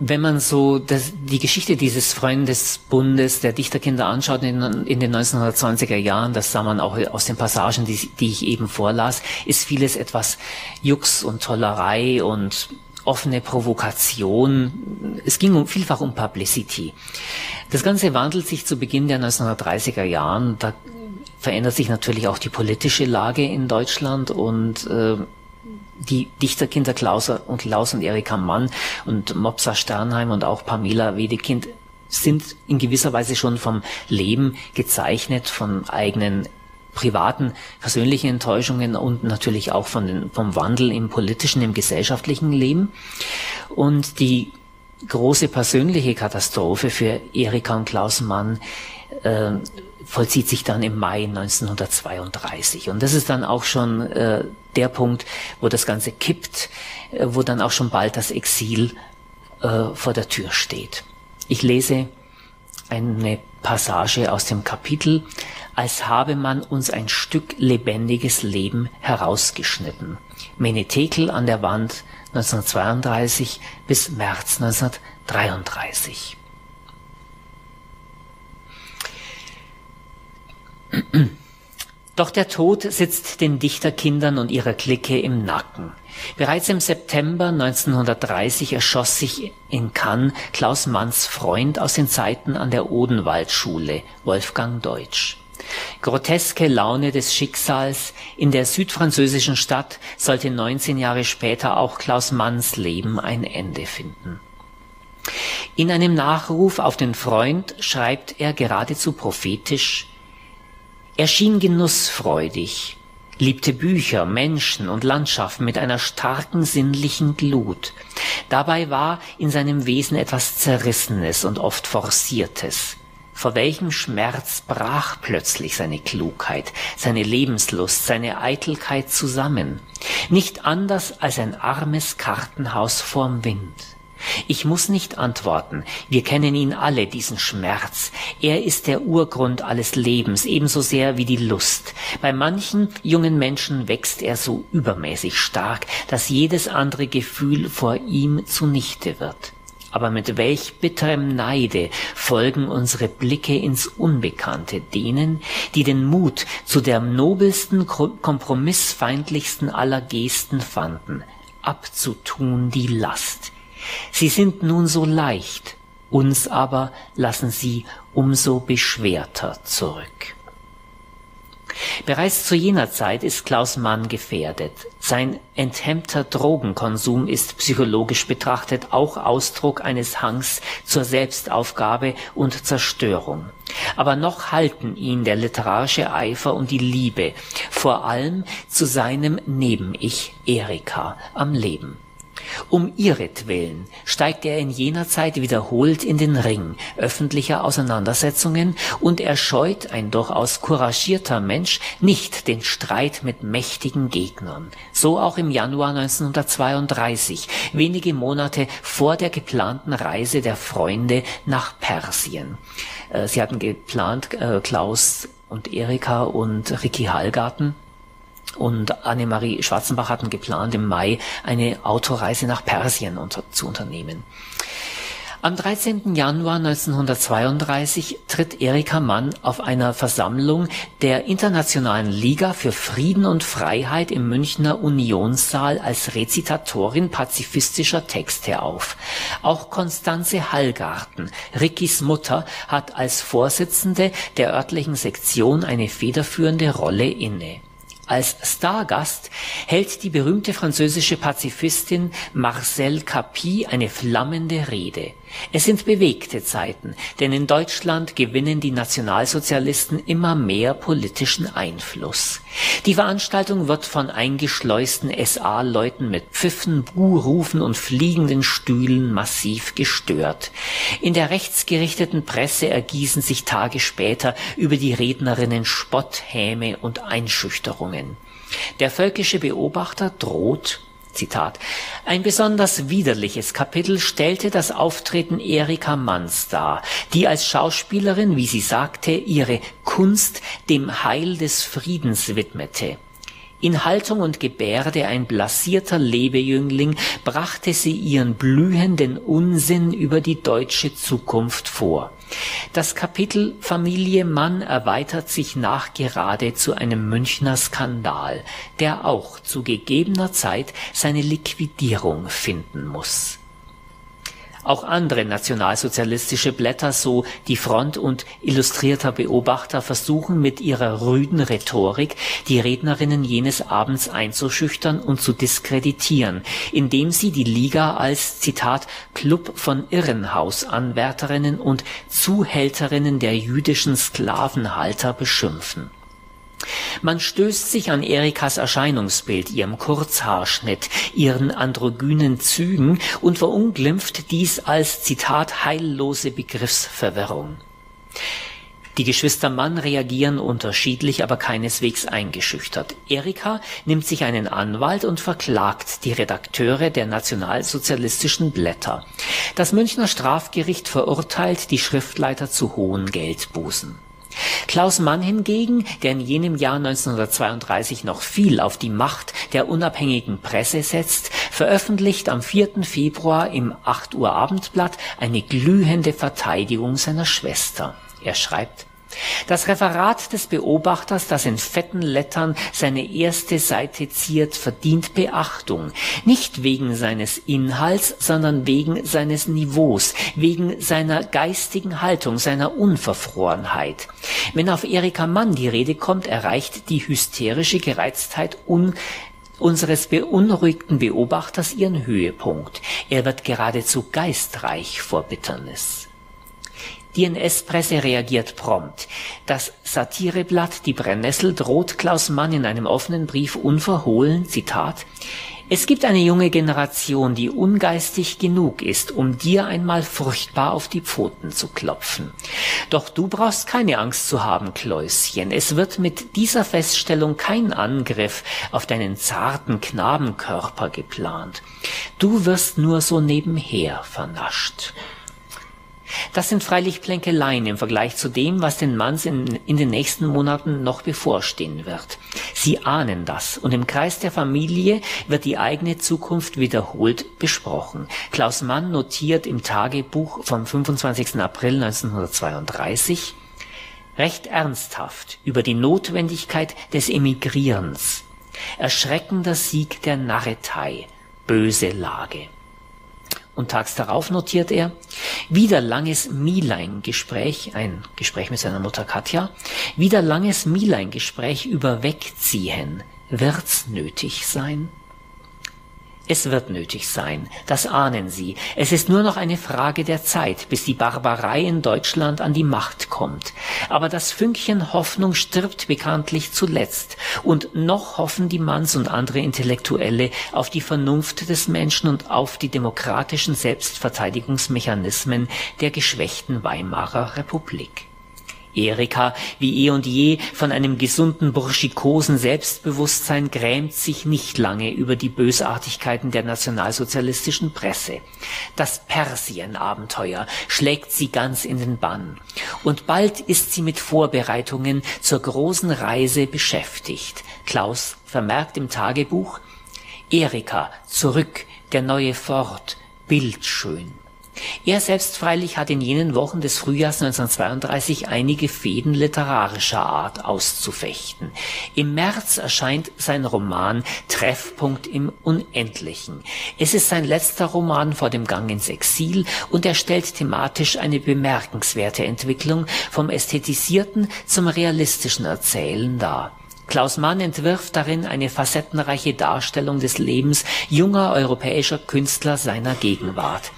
wenn man so das, die Geschichte dieses Freundesbundes der Dichterkinder anschaut in, in, den 1920er Jahren, das sah man auch aus den Passagen, die, die ich eben vorlas, ist vieles etwas Jux und Tollerei und offene Provokation. Es ging um, vielfach um Publicity. Das Ganze wandelt sich zu Beginn der 1930er Jahren. Da verändert sich natürlich auch die politische Lage in Deutschland und äh, die Dichterkinder Klaus und Klaus und Erika Mann und Mopsa Sternheim und auch Pamela Wedekind sind in gewisser Weise schon vom Leben gezeichnet, von eigenen privaten, persönlichen Enttäuschungen und natürlich auch von den, vom Wandel im politischen, im gesellschaftlichen Leben. Und die große persönliche Katastrophe für Erika und Klaus Mann äh, vollzieht sich dann im Mai 1932. Und das ist dann auch schon äh, der Punkt, wo das Ganze kippt, äh, wo dann auch schon bald das Exil äh, vor der Tür steht. Ich lese eine Passage aus dem Kapitel, als habe man uns ein Stück lebendiges Leben herausgeschnitten. Menetekel an der Wand 1932 bis März 1933. Doch der Tod sitzt den Dichterkindern und ihrer Clique im Nacken. Bereits im September 1930 erschoss sich in Cannes Klaus Manns Freund aus den Zeiten an der Odenwaldschule, Wolfgang Deutsch. Groteske Laune des Schicksals, in der südfranzösischen Stadt sollte 19 Jahre später auch Klaus Manns Leben ein Ende finden. In einem Nachruf auf den Freund schreibt er geradezu prophetisch, er schien genussfreudig, liebte Bücher, Menschen und Landschaften mit einer starken sinnlichen Glut. Dabei war in seinem Wesen etwas Zerrissenes und oft Forciertes. Vor welchem Schmerz brach plötzlich seine Klugheit, seine Lebenslust, seine Eitelkeit zusammen? Nicht anders als ein armes Kartenhaus vorm Wind. Ich muss nicht antworten. Wir kennen ihn alle, diesen Schmerz. Er ist der Urgrund alles Lebens, ebenso sehr wie die Lust. Bei manchen jungen Menschen wächst er so übermäßig stark, dass jedes andere Gefühl vor ihm zunichte wird. Aber mit welch bitterem Neide folgen unsere Blicke ins Unbekannte denen, die den Mut zu der nobelsten, kompromissfeindlichsten aller Gesten fanden, abzutun die Last, Sie sind nun so leicht, uns aber lassen sie umso beschwerter zurück. Bereits zu jener Zeit ist Klaus Mann gefährdet. Sein enthemmter Drogenkonsum ist psychologisch betrachtet auch Ausdruck eines Hangs zur Selbstaufgabe und Zerstörung. Aber noch halten ihn der literarische Eifer und die Liebe, vor allem zu seinem Neben-Ich Erika, am Leben. Um ihretwillen steigt er in jener Zeit wiederholt in den Ring öffentlicher Auseinandersetzungen und er scheut, ein durchaus couragierter Mensch, nicht den Streit mit mächtigen Gegnern. So auch im Januar 1932, wenige Monate vor der geplanten Reise der Freunde nach Persien. Äh, sie hatten geplant, äh, Klaus und Erika und Ricky Hallgarten und Annemarie Schwarzenbach hatten geplant, im Mai eine Autoreise nach Persien unter, zu unternehmen. Am 13. Januar 1932 tritt Erika Mann auf einer Versammlung der Internationalen Liga für Frieden und Freiheit im Münchner Unionssaal als Rezitatorin pazifistischer Texte auf. Auch Konstanze Hallgarten, Rickys Mutter, hat als Vorsitzende der örtlichen Sektion eine federführende Rolle inne als Stargast hält die berühmte französische Pazifistin Marcel Capy eine flammende Rede. Es sind bewegte Zeiten, denn in Deutschland gewinnen die Nationalsozialisten immer mehr politischen Einfluss. Die Veranstaltung wird von eingeschleusten SA-Leuten mit Pfiffen, Buhrufen und fliegenden Stühlen massiv gestört. In der rechtsgerichteten Presse ergießen sich Tage später über die Rednerinnen Spott, Häme und Einschüchterungen. Der völkische Beobachter droht Zitat. Ein besonders widerliches Kapitel stellte das Auftreten Erika Manns dar, die als Schauspielerin, wie sie sagte, ihre Kunst dem Heil des Friedens widmete. In Haltung und Gebärde ein blasierter Lebejüngling brachte sie ihren blühenden Unsinn über die deutsche Zukunft vor. Das Kapitel Familie Mann erweitert sich nachgerade zu einem Münchner Skandal, der auch zu gegebener Zeit seine Liquidierung finden muss auch andere nationalsozialistische Blätter, so Die Front und Illustrierter Beobachter, versuchen mit ihrer rüden Rhetorik die Rednerinnen jenes Abends einzuschüchtern und zu diskreditieren, indem sie die Liga als Zitat Club von Irrenhausanwärterinnen und Zuhälterinnen der jüdischen Sklavenhalter beschimpfen man stößt sich an Erikas Erscheinungsbild, ihrem Kurzhaarschnitt, ihren androgynen Zügen und verunglimpft dies als Zitat heillose Begriffsverwirrung. Die Geschwister Mann reagieren unterschiedlich, aber keineswegs eingeschüchtert. Erika nimmt sich einen Anwalt und verklagt die Redakteure der nationalsozialistischen Blätter. Das Münchner Strafgericht verurteilt die Schriftleiter zu hohen Geldbußen. Klaus Mann hingegen, der in jenem Jahr 1932 noch viel auf die Macht der unabhängigen Presse setzt, veröffentlicht am 4. Februar im 8 Uhr Abendblatt eine glühende Verteidigung seiner Schwester. Er schreibt das Referat des Beobachters, das in fetten Lettern seine erste Seite ziert, verdient Beachtung, nicht wegen seines Inhalts, sondern wegen seines Niveaus, wegen seiner geistigen Haltung, seiner Unverfrorenheit. Wenn auf Erika Mann die Rede kommt, erreicht die hysterische Gereiztheit un unseres beunruhigten Beobachters ihren Höhepunkt. Er wird geradezu geistreich vor Bitternis. Die NS-Presse reagiert prompt. Das Satireblatt Die Brennnessel droht Klaus Mann in einem offenen Brief unverhohlen, Zitat, es gibt eine junge Generation, die ungeistig genug ist, um dir einmal furchtbar auf die Pfoten zu klopfen. Doch du brauchst keine Angst zu haben, Kläuschen. Es wird mit dieser Feststellung kein Angriff auf deinen zarten Knabenkörper geplant. Du wirst nur so nebenher vernascht. Das sind freilich Plänkeleien im Vergleich zu dem, was den Manns in, in den nächsten Monaten noch bevorstehen wird. Sie ahnen das und im Kreis der Familie wird die eigene Zukunft wiederholt besprochen. Klaus Mann notiert im Tagebuch vom 25. April 1932 recht ernsthaft über die Notwendigkeit des Emigrierens. Erschreckender Sieg der Narretei, böse Lage. Und tags darauf notiert er, wieder langes Mielein-Gespräch, ein Gespräch mit seiner Mutter Katja, wieder langes Mielein-Gespräch über Wegziehen. Wird's nötig sein? Es wird nötig sein, das ahnen Sie. Es ist nur noch eine Frage der Zeit, bis die Barbarei in Deutschland an die Macht kommt. Aber das Fünkchen Hoffnung stirbt bekanntlich zuletzt. Und noch hoffen die Manns und andere Intellektuelle auf die Vernunft des Menschen und auf die demokratischen Selbstverteidigungsmechanismen der geschwächten Weimarer Republik. Erika, wie eh und je, von einem gesunden burschikosen Selbstbewusstsein grämt sich nicht lange über die Bösartigkeiten der nationalsozialistischen Presse. Das Persien-Abenteuer schlägt sie ganz in den Bann. Und bald ist sie mit Vorbereitungen zur großen Reise beschäftigt. Klaus vermerkt im Tagebuch, Erika, zurück, der neue Fort, bildschön. Er selbst freilich hat in jenen Wochen des Frühjahrs 1932 einige Fäden literarischer Art auszufechten. Im März erscheint sein Roman Treffpunkt im Unendlichen. Es ist sein letzter Roman vor dem Gang ins Exil und er stellt thematisch eine bemerkenswerte Entwicklung vom ästhetisierten zum realistischen Erzählen dar. Klaus Mann entwirft darin eine facettenreiche Darstellung des Lebens junger europäischer Künstler seiner Gegenwart.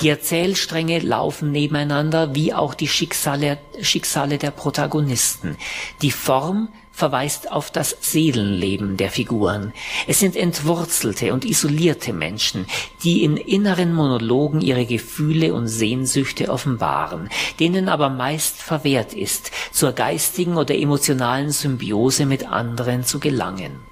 Die Erzählstränge laufen nebeneinander, wie auch die Schicksale, Schicksale der Protagonisten. Die Form verweist auf das Seelenleben der Figuren. Es sind entwurzelte und isolierte Menschen, die in inneren Monologen ihre Gefühle und Sehnsüchte offenbaren, denen aber meist verwehrt ist, zur geistigen oder emotionalen Symbiose mit anderen zu gelangen.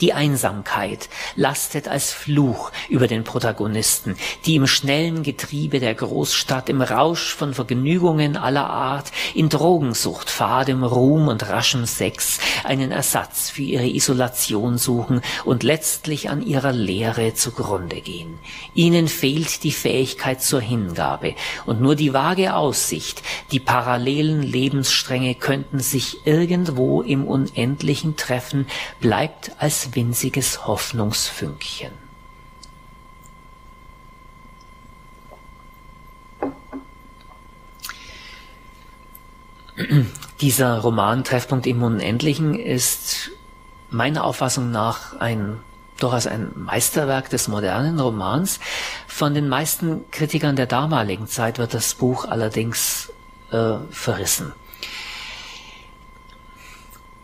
Die Einsamkeit lastet als Fluch über den Protagonisten, die im schnellen Getriebe der Großstadt, im Rausch von Vergnügungen aller Art, in Drogensucht, fadem Ruhm und raschem Sex einen Ersatz für ihre Isolation suchen und letztlich an ihrer Leere zugrunde gehen. Ihnen fehlt die Fähigkeit zur Hingabe und nur die vage Aussicht, die parallelen Lebensstränge könnten sich irgendwo im Unendlichen treffen, bleibt als winziges Hoffnungsfünkchen. Dieser Roman Treffpunkt im Unendlichen ist meiner Auffassung nach ein durchaus ein Meisterwerk des modernen Romans. Von den meisten Kritikern der damaligen Zeit wird das Buch allerdings äh, verrissen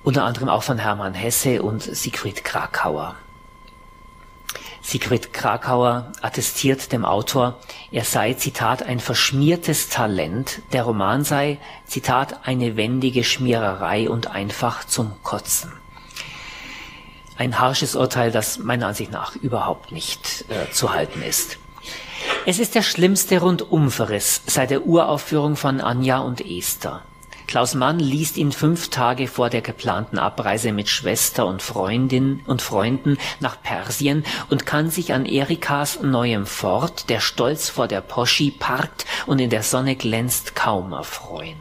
unter anderem auch von Hermann Hesse und Siegfried Krakauer. Siegfried Krakauer attestiert dem Autor, er sei, Zitat, ein verschmiertes Talent, der Roman sei, Zitat, eine wendige Schmiererei und einfach zum Kotzen. Ein harsches Urteil, das meiner Ansicht nach überhaupt nicht äh, zu halten ist. Es ist der schlimmste Rundumverriss seit der Uraufführung von Anja und Esther. Klaus Mann liest ihn fünf Tage vor der geplanten Abreise mit Schwester und Freundin und Freunden nach Persien und kann sich an Erikas neuem Fort, der stolz vor der Poschi parkt und in der Sonne glänzt, kaum erfreuen.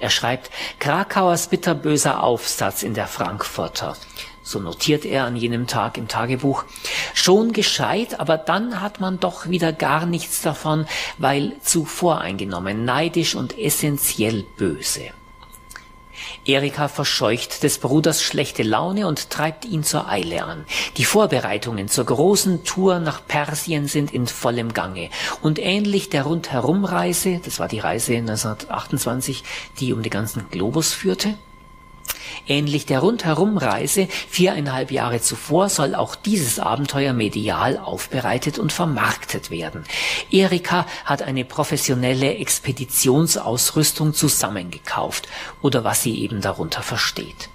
Er schreibt Krakauers bitterböser Aufsatz in der Frankfurter. So notiert er an jenem Tag im Tagebuch. Schon gescheit, aber dann hat man doch wieder gar nichts davon, weil zu voreingenommen, neidisch und essentiell böse. Erika verscheucht des Bruders schlechte Laune und treibt ihn zur Eile an. Die Vorbereitungen zur großen Tour nach Persien sind in vollem Gange. Und ähnlich der Rundherumreise, das war die Reise 1928, die um den ganzen Globus führte, Ähnlich der Rundherumreise viereinhalb Jahre zuvor soll auch dieses Abenteuer medial aufbereitet und vermarktet werden. Erika hat eine professionelle Expeditionsausrüstung zusammengekauft oder was sie eben darunter versteht.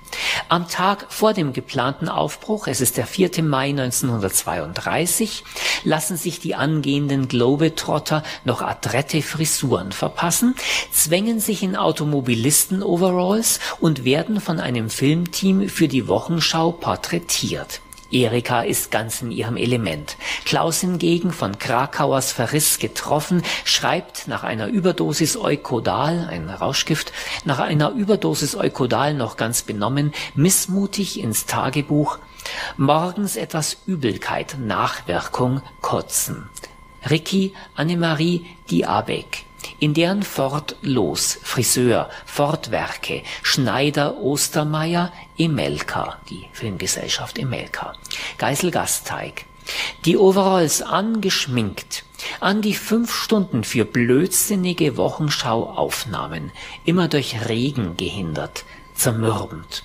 Am Tag vor dem geplanten Aufbruch, es ist der 4. Mai 1932, lassen sich die angehenden Globetrotter noch adrette Frisuren verpassen, zwängen sich in Automobilisten-Overalls und werden von einem Filmteam für die Wochenschau porträtiert. Erika ist ganz in ihrem Element. Klaus hingegen, von Krakauers Verriss getroffen, schreibt nach einer Überdosis Eukodal, ein Rauschgift, nach einer Überdosis Eukodal noch ganz benommen, missmutig ins Tagebuch, morgens etwas Übelkeit, Nachwirkung, Kotzen. Ricky, Annemarie, Diabek in deren Fort Los, Friseur, Fortwerke, Schneider Ostermeier, Emelka, die Filmgesellschaft Emelka, Geisel Gasteig, die Overalls angeschminkt, an die fünf Stunden für blödsinnige Wochenschauaufnahmen, immer durch Regen gehindert, zermürbend.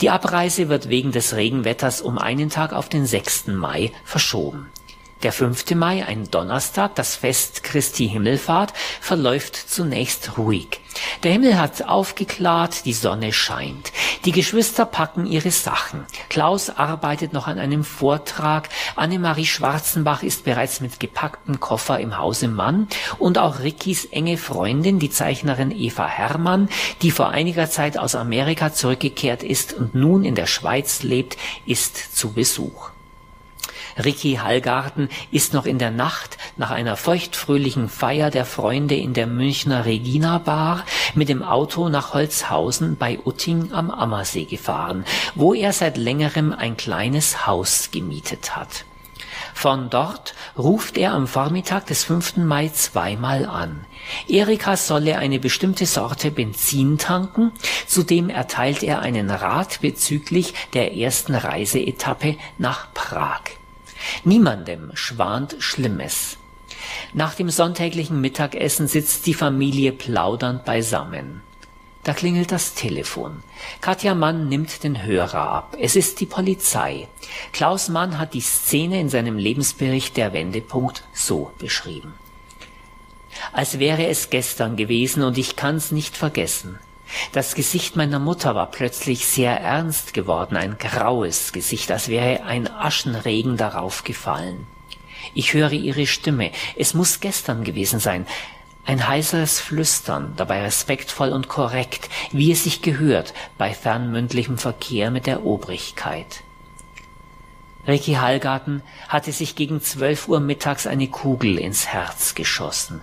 Die Abreise wird wegen des Regenwetters um einen Tag auf den 6. Mai verschoben. Der 5. Mai, ein Donnerstag, das Fest Christi Himmelfahrt, verläuft zunächst ruhig. Der Himmel hat aufgeklart, die Sonne scheint. Die Geschwister packen ihre Sachen. Klaus arbeitet noch an einem Vortrag. Annemarie Schwarzenbach ist bereits mit gepacktem Koffer im Hause Mann. Und auch Rickys enge Freundin, die Zeichnerin Eva Herrmann, die vor einiger Zeit aus Amerika zurückgekehrt ist und nun in der Schweiz lebt, ist zu Besuch. Ricky Hallgarten ist noch in der Nacht nach einer feuchtfröhlichen Feier der Freunde in der Münchner Regina Bar mit dem Auto nach Holzhausen bei Utting am Ammersee gefahren, wo er seit längerem ein kleines Haus gemietet hat. Von dort ruft er am Vormittag des 5. Mai zweimal an. Erika solle eine bestimmte Sorte Benzin tanken, zudem erteilt er einen Rat bezüglich der ersten Reiseetappe nach Prag. Niemandem schwant Schlimmes. Nach dem sonntäglichen Mittagessen sitzt die Familie plaudernd beisammen. Da klingelt das Telefon. Katja Mann nimmt den Hörer ab. Es ist die Polizei. Klaus Mann hat die Szene in seinem Lebensbericht der Wendepunkt so beschrieben. Als wäre es gestern gewesen und ich kann's nicht vergessen. Das Gesicht meiner Mutter war plötzlich sehr ernst geworden, ein graues Gesicht, als wäre ein Aschenregen darauf gefallen. Ich höre ihre Stimme. Es muss gestern gewesen sein. Ein heiseres Flüstern, dabei respektvoll und korrekt, wie es sich gehört bei fernmündlichem Verkehr mit der Obrigkeit. Ricky Hallgarten hatte sich gegen zwölf Uhr mittags eine Kugel ins Herz geschossen.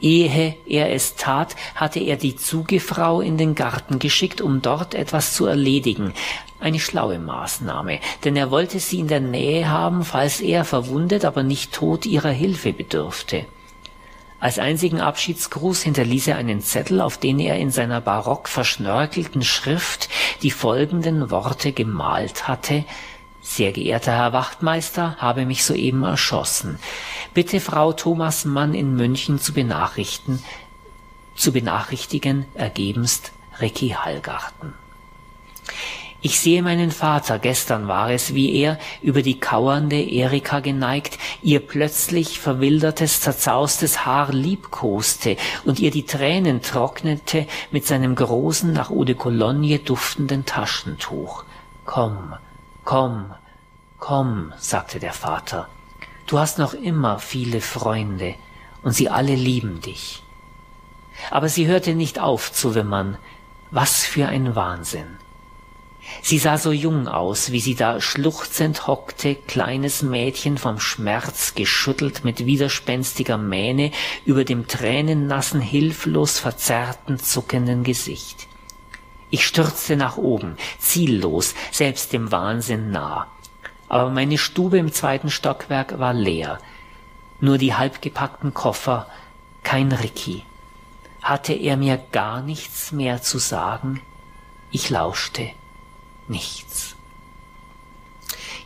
Ehe er es tat, hatte er die Zugefrau in den Garten geschickt, um dort etwas zu erledigen. Eine schlaue Maßnahme, denn er wollte sie in der Nähe haben, falls er verwundet, aber nicht tot ihrer Hilfe bedürfte. Als einzigen Abschiedsgruß hinterließ er einen Zettel, auf den er in seiner barock verschnörkelten Schrift die folgenden Worte gemalt hatte Sehr geehrter Herr Wachtmeister, habe mich soeben erschossen. Bitte Frau Thomas Mann in München zu benachrichtigen, zu benachrichtigen, ergebenst Ricky Hallgarten. Ich sehe meinen Vater, gestern war es, wie er, über die kauernde Erika geneigt, ihr plötzlich verwildertes, zerzaustes Haar liebkoste und ihr die Tränen trocknete mit seinem großen, nach Eau de Cologne duftenden Taschentuch. Komm, komm, komm, sagte der Vater. Du hast noch immer viele Freunde und sie alle lieben dich. Aber sie hörte nicht auf zu wimmern. Was für ein Wahnsinn. Sie sah so jung aus, wie sie da schluchzend hockte, kleines Mädchen vom Schmerz geschüttelt mit widerspenstiger Mähne über dem tränennassen, hilflos verzerrten, zuckenden Gesicht. Ich stürzte nach oben, ziellos, selbst dem Wahnsinn nah. Aber meine Stube im zweiten Stockwerk war leer. Nur die halbgepackten Koffer, kein Ricky. Hatte er mir gar nichts mehr zu sagen? Ich lauschte nichts.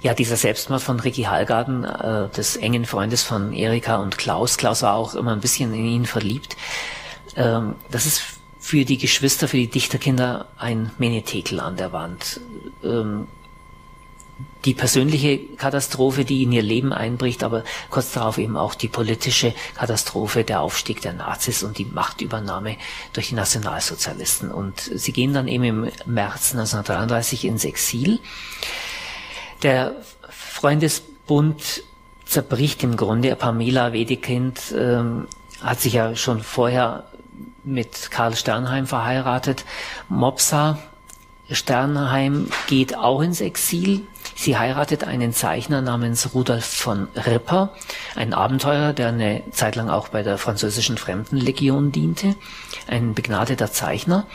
Ja, dieser Selbstmord von Ricky Hallgarten, äh, des engen Freundes von Erika und Klaus. Klaus war auch immer ein bisschen in ihn verliebt. Ähm, das ist für die Geschwister, für die Dichterkinder ein Menetekel an der Wand. Ähm, die persönliche Katastrophe, die in ihr Leben einbricht, aber kurz darauf eben auch die politische Katastrophe, der Aufstieg der Nazis und die Machtübernahme durch die Nationalsozialisten. Und sie gehen dann eben im März 1933 ins Exil. Der Freundesbund zerbricht im Grunde. Pamela Wedekind ähm, hat sich ja schon vorher mit Karl Sternheim verheiratet. Mopsa Sternheim geht auch ins Exil. Sie heiratet einen Zeichner namens Rudolf von Ripper, ein Abenteurer, der eine Zeit lang auch bei der französischen Fremdenlegion diente, ein begnadeter Zeichner.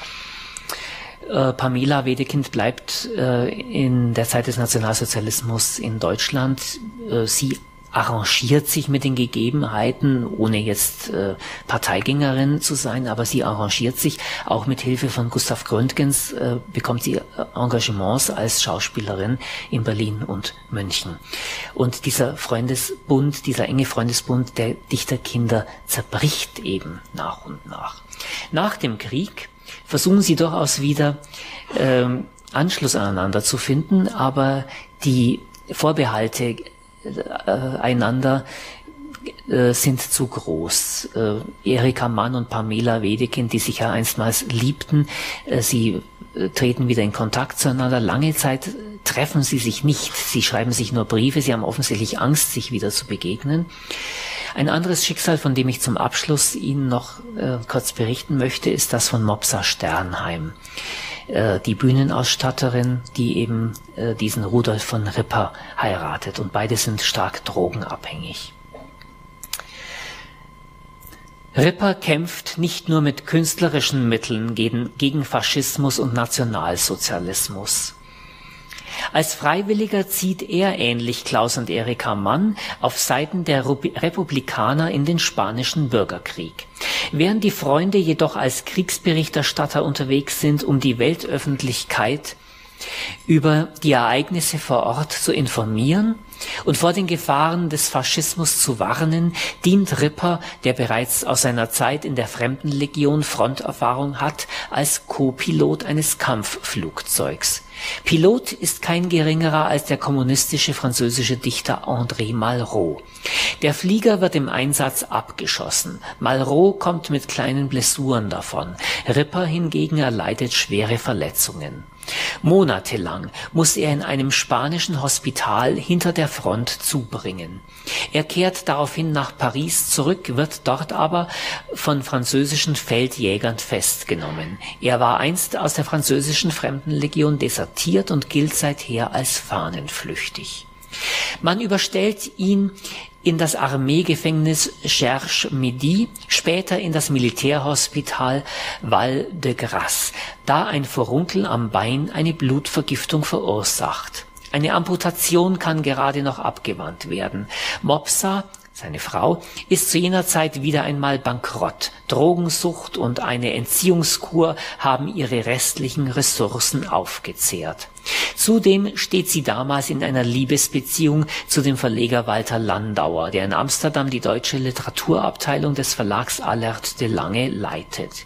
Äh, Pamela Wedekind bleibt äh, in der Zeit des Nationalsozialismus in Deutschland. Äh, sie arrangiert sich mit den Gegebenheiten, ohne jetzt äh, Parteigängerin zu sein, aber sie arrangiert sich auch mit Hilfe von Gustav Gründgens, äh, bekommt sie äh, Engagements als Schauspielerin in Berlin und München. Und dieser Freundesbund, dieser enge Freundesbund der Dichterkinder zerbricht eben nach und nach. Nach dem Krieg versuchen sie durchaus wieder ähm, Anschluss aneinander zu finden, aber die Vorbehalte äh, einander äh, sind zu groß. Äh, Erika Mann und Pamela Wedekind, die sich ja einstmals liebten, sie treten wieder in Kontakt zueinander. Lange Zeit treffen sie sich nicht. Sie schreiben sich nur Briefe. Sie haben offensichtlich Angst, sich wieder zu begegnen. Ein anderes Schicksal, von dem ich zum Abschluss Ihnen noch kurz berichten möchte, ist das von Mopsa Sternheim. Äh, die Bühnenausstatterin, die eben äh, diesen Rudolf von Ripper heiratet. Und beide sind stark drogenabhängig. Ripper kämpft nicht nur mit künstlerischen Mitteln gegen, gegen Faschismus und Nationalsozialismus. Als Freiwilliger zieht er, ähnlich Klaus und Erika Mann, auf Seiten der Republikaner in den Spanischen Bürgerkrieg. Während die Freunde jedoch als Kriegsberichterstatter unterwegs sind, um die Weltöffentlichkeit über die Ereignisse vor Ort zu informieren und vor den Gefahren des Faschismus zu warnen, dient Ripper, der bereits aus seiner Zeit in der Fremdenlegion Fronterfahrung hat, als Co-Pilot eines Kampfflugzeugs. Pilot ist kein geringerer als der kommunistische französische Dichter André Malraux. Der Flieger wird im Einsatz abgeschossen. Malraux kommt mit kleinen Blessuren davon. Ripper hingegen erleidet schwere Verletzungen. Monatelang muss er in einem spanischen Hospital hinter der Front zubringen. Er kehrt daraufhin nach Paris zurück, wird dort aber von französischen Feldjägern festgenommen. Er war einst aus der französischen Fremdenlegion desertiert und gilt seither als fahnenflüchtig. Man überstellt ihn in das Armeegefängnis Cherche Midi, später in das Militärhospital Val de Grasse, da ein Furunkel am Bein eine Blutvergiftung verursacht. Eine Amputation kann gerade noch abgewandt werden. Mopsa seine Frau, ist zu jener Zeit wieder einmal bankrott. Drogensucht und eine Entziehungskur haben ihre restlichen Ressourcen aufgezehrt. Zudem steht sie damals in einer Liebesbeziehung zu dem Verleger Walter Landauer, der in Amsterdam die deutsche Literaturabteilung des Verlags Allert de Lange leitet.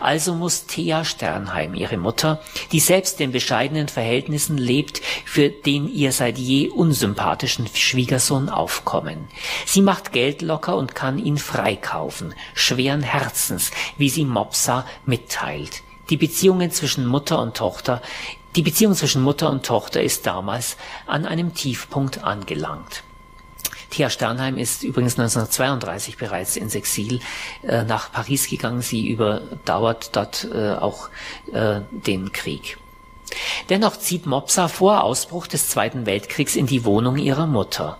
Also muss Thea Sternheim, ihre Mutter, die selbst in bescheidenen Verhältnissen lebt, für den ihr seit je unsympathischen Schwiegersohn aufkommen. Sie macht Geld locker und kann ihn freikaufen, schweren Herzens, wie sie Mopsa mitteilt. Die Beziehungen zwischen Mutter und Tochter die Beziehung zwischen Mutter und Tochter ist damals an einem Tiefpunkt angelangt. Thea Sternheim ist übrigens 1932 bereits ins Exil äh, nach Paris gegangen. Sie überdauert dort äh, auch äh, den Krieg. Dennoch zieht Mopsa vor Ausbruch des Zweiten Weltkriegs in die Wohnung ihrer Mutter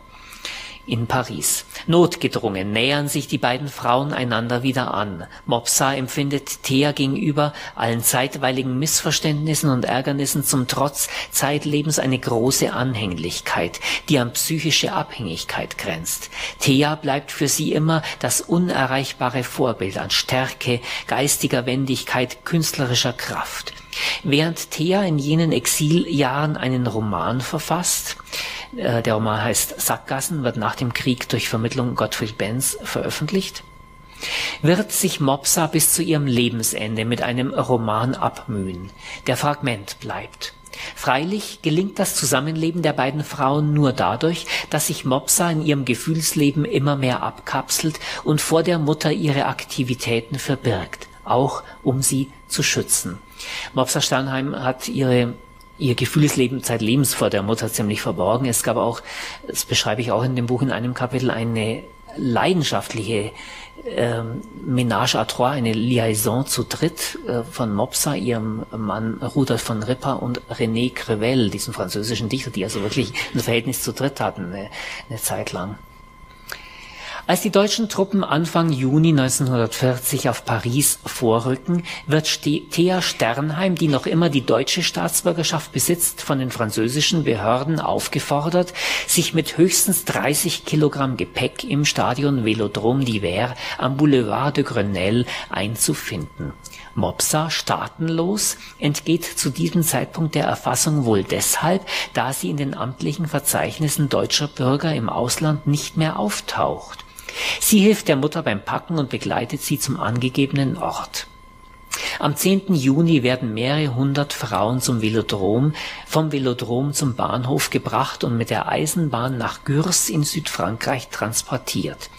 in Paris. Notgedrungen nähern sich die beiden Frauen einander wieder an. Mopsa empfindet Thea gegenüber allen zeitweiligen Missverständnissen und Ärgernissen zum Trotz zeitlebens eine große Anhänglichkeit, die an psychische Abhängigkeit grenzt. Thea bleibt für sie immer das unerreichbare Vorbild an Stärke, geistiger Wendigkeit, künstlerischer Kraft. Während Thea in jenen Exiljahren einen Roman verfasst, äh, der Roman heißt Sackgassen, wird nach dem Krieg durch Vermittlung Gottfried Benz veröffentlicht, wird sich Mopsa bis zu ihrem Lebensende mit einem Roman abmühen, der Fragment bleibt. Freilich gelingt das Zusammenleben der beiden Frauen nur dadurch, dass sich Mopsa in ihrem Gefühlsleben immer mehr abkapselt und vor der Mutter ihre Aktivitäten verbirgt, auch um sie zu schützen. Mopsa Sternheim hat ihre ihr Gefühlsleben zeitlebens vor der Mutter ziemlich verborgen. Es gab auch, das beschreibe ich auch in dem Buch in einem Kapitel, eine leidenschaftliche ähm, Ménage à trois, eine Liaison zu dritt äh, von Mopsa, ihrem Mann Rudolf von Ripper und René Crevel, diesem französischen Dichter, die also wirklich ein Verhältnis zu dritt hatten, eine, eine Zeit lang. Als die deutschen Truppen Anfang Juni 1940 auf Paris vorrücken, wird Thea Sternheim, die noch immer die deutsche Staatsbürgerschaft besitzt, von den französischen Behörden aufgefordert, sich mit höchstens 30 Kilogramm Gepäck im Stadion Velodrome d'Hiver am Boulevard de Grenelle einzufinden. Mopsa, staatenlos, entgeht zu diesem Zeitpunkt der Erfassung wohl deshalb, da sie in den amtlichen Verzeichnissen deutscher Bürger im Ausland nicht mehr auftaucht. Sie hilft der Mutter beim Packen und begleitet sie zum angegebenen Ort. Am 10. Juni werden mehrere hundert Frauen zum Velodrom, vom Velodrom zum Bahnhof gebracht und mit der Eisenbahn nach Gürs in Südfrankreich transportiert.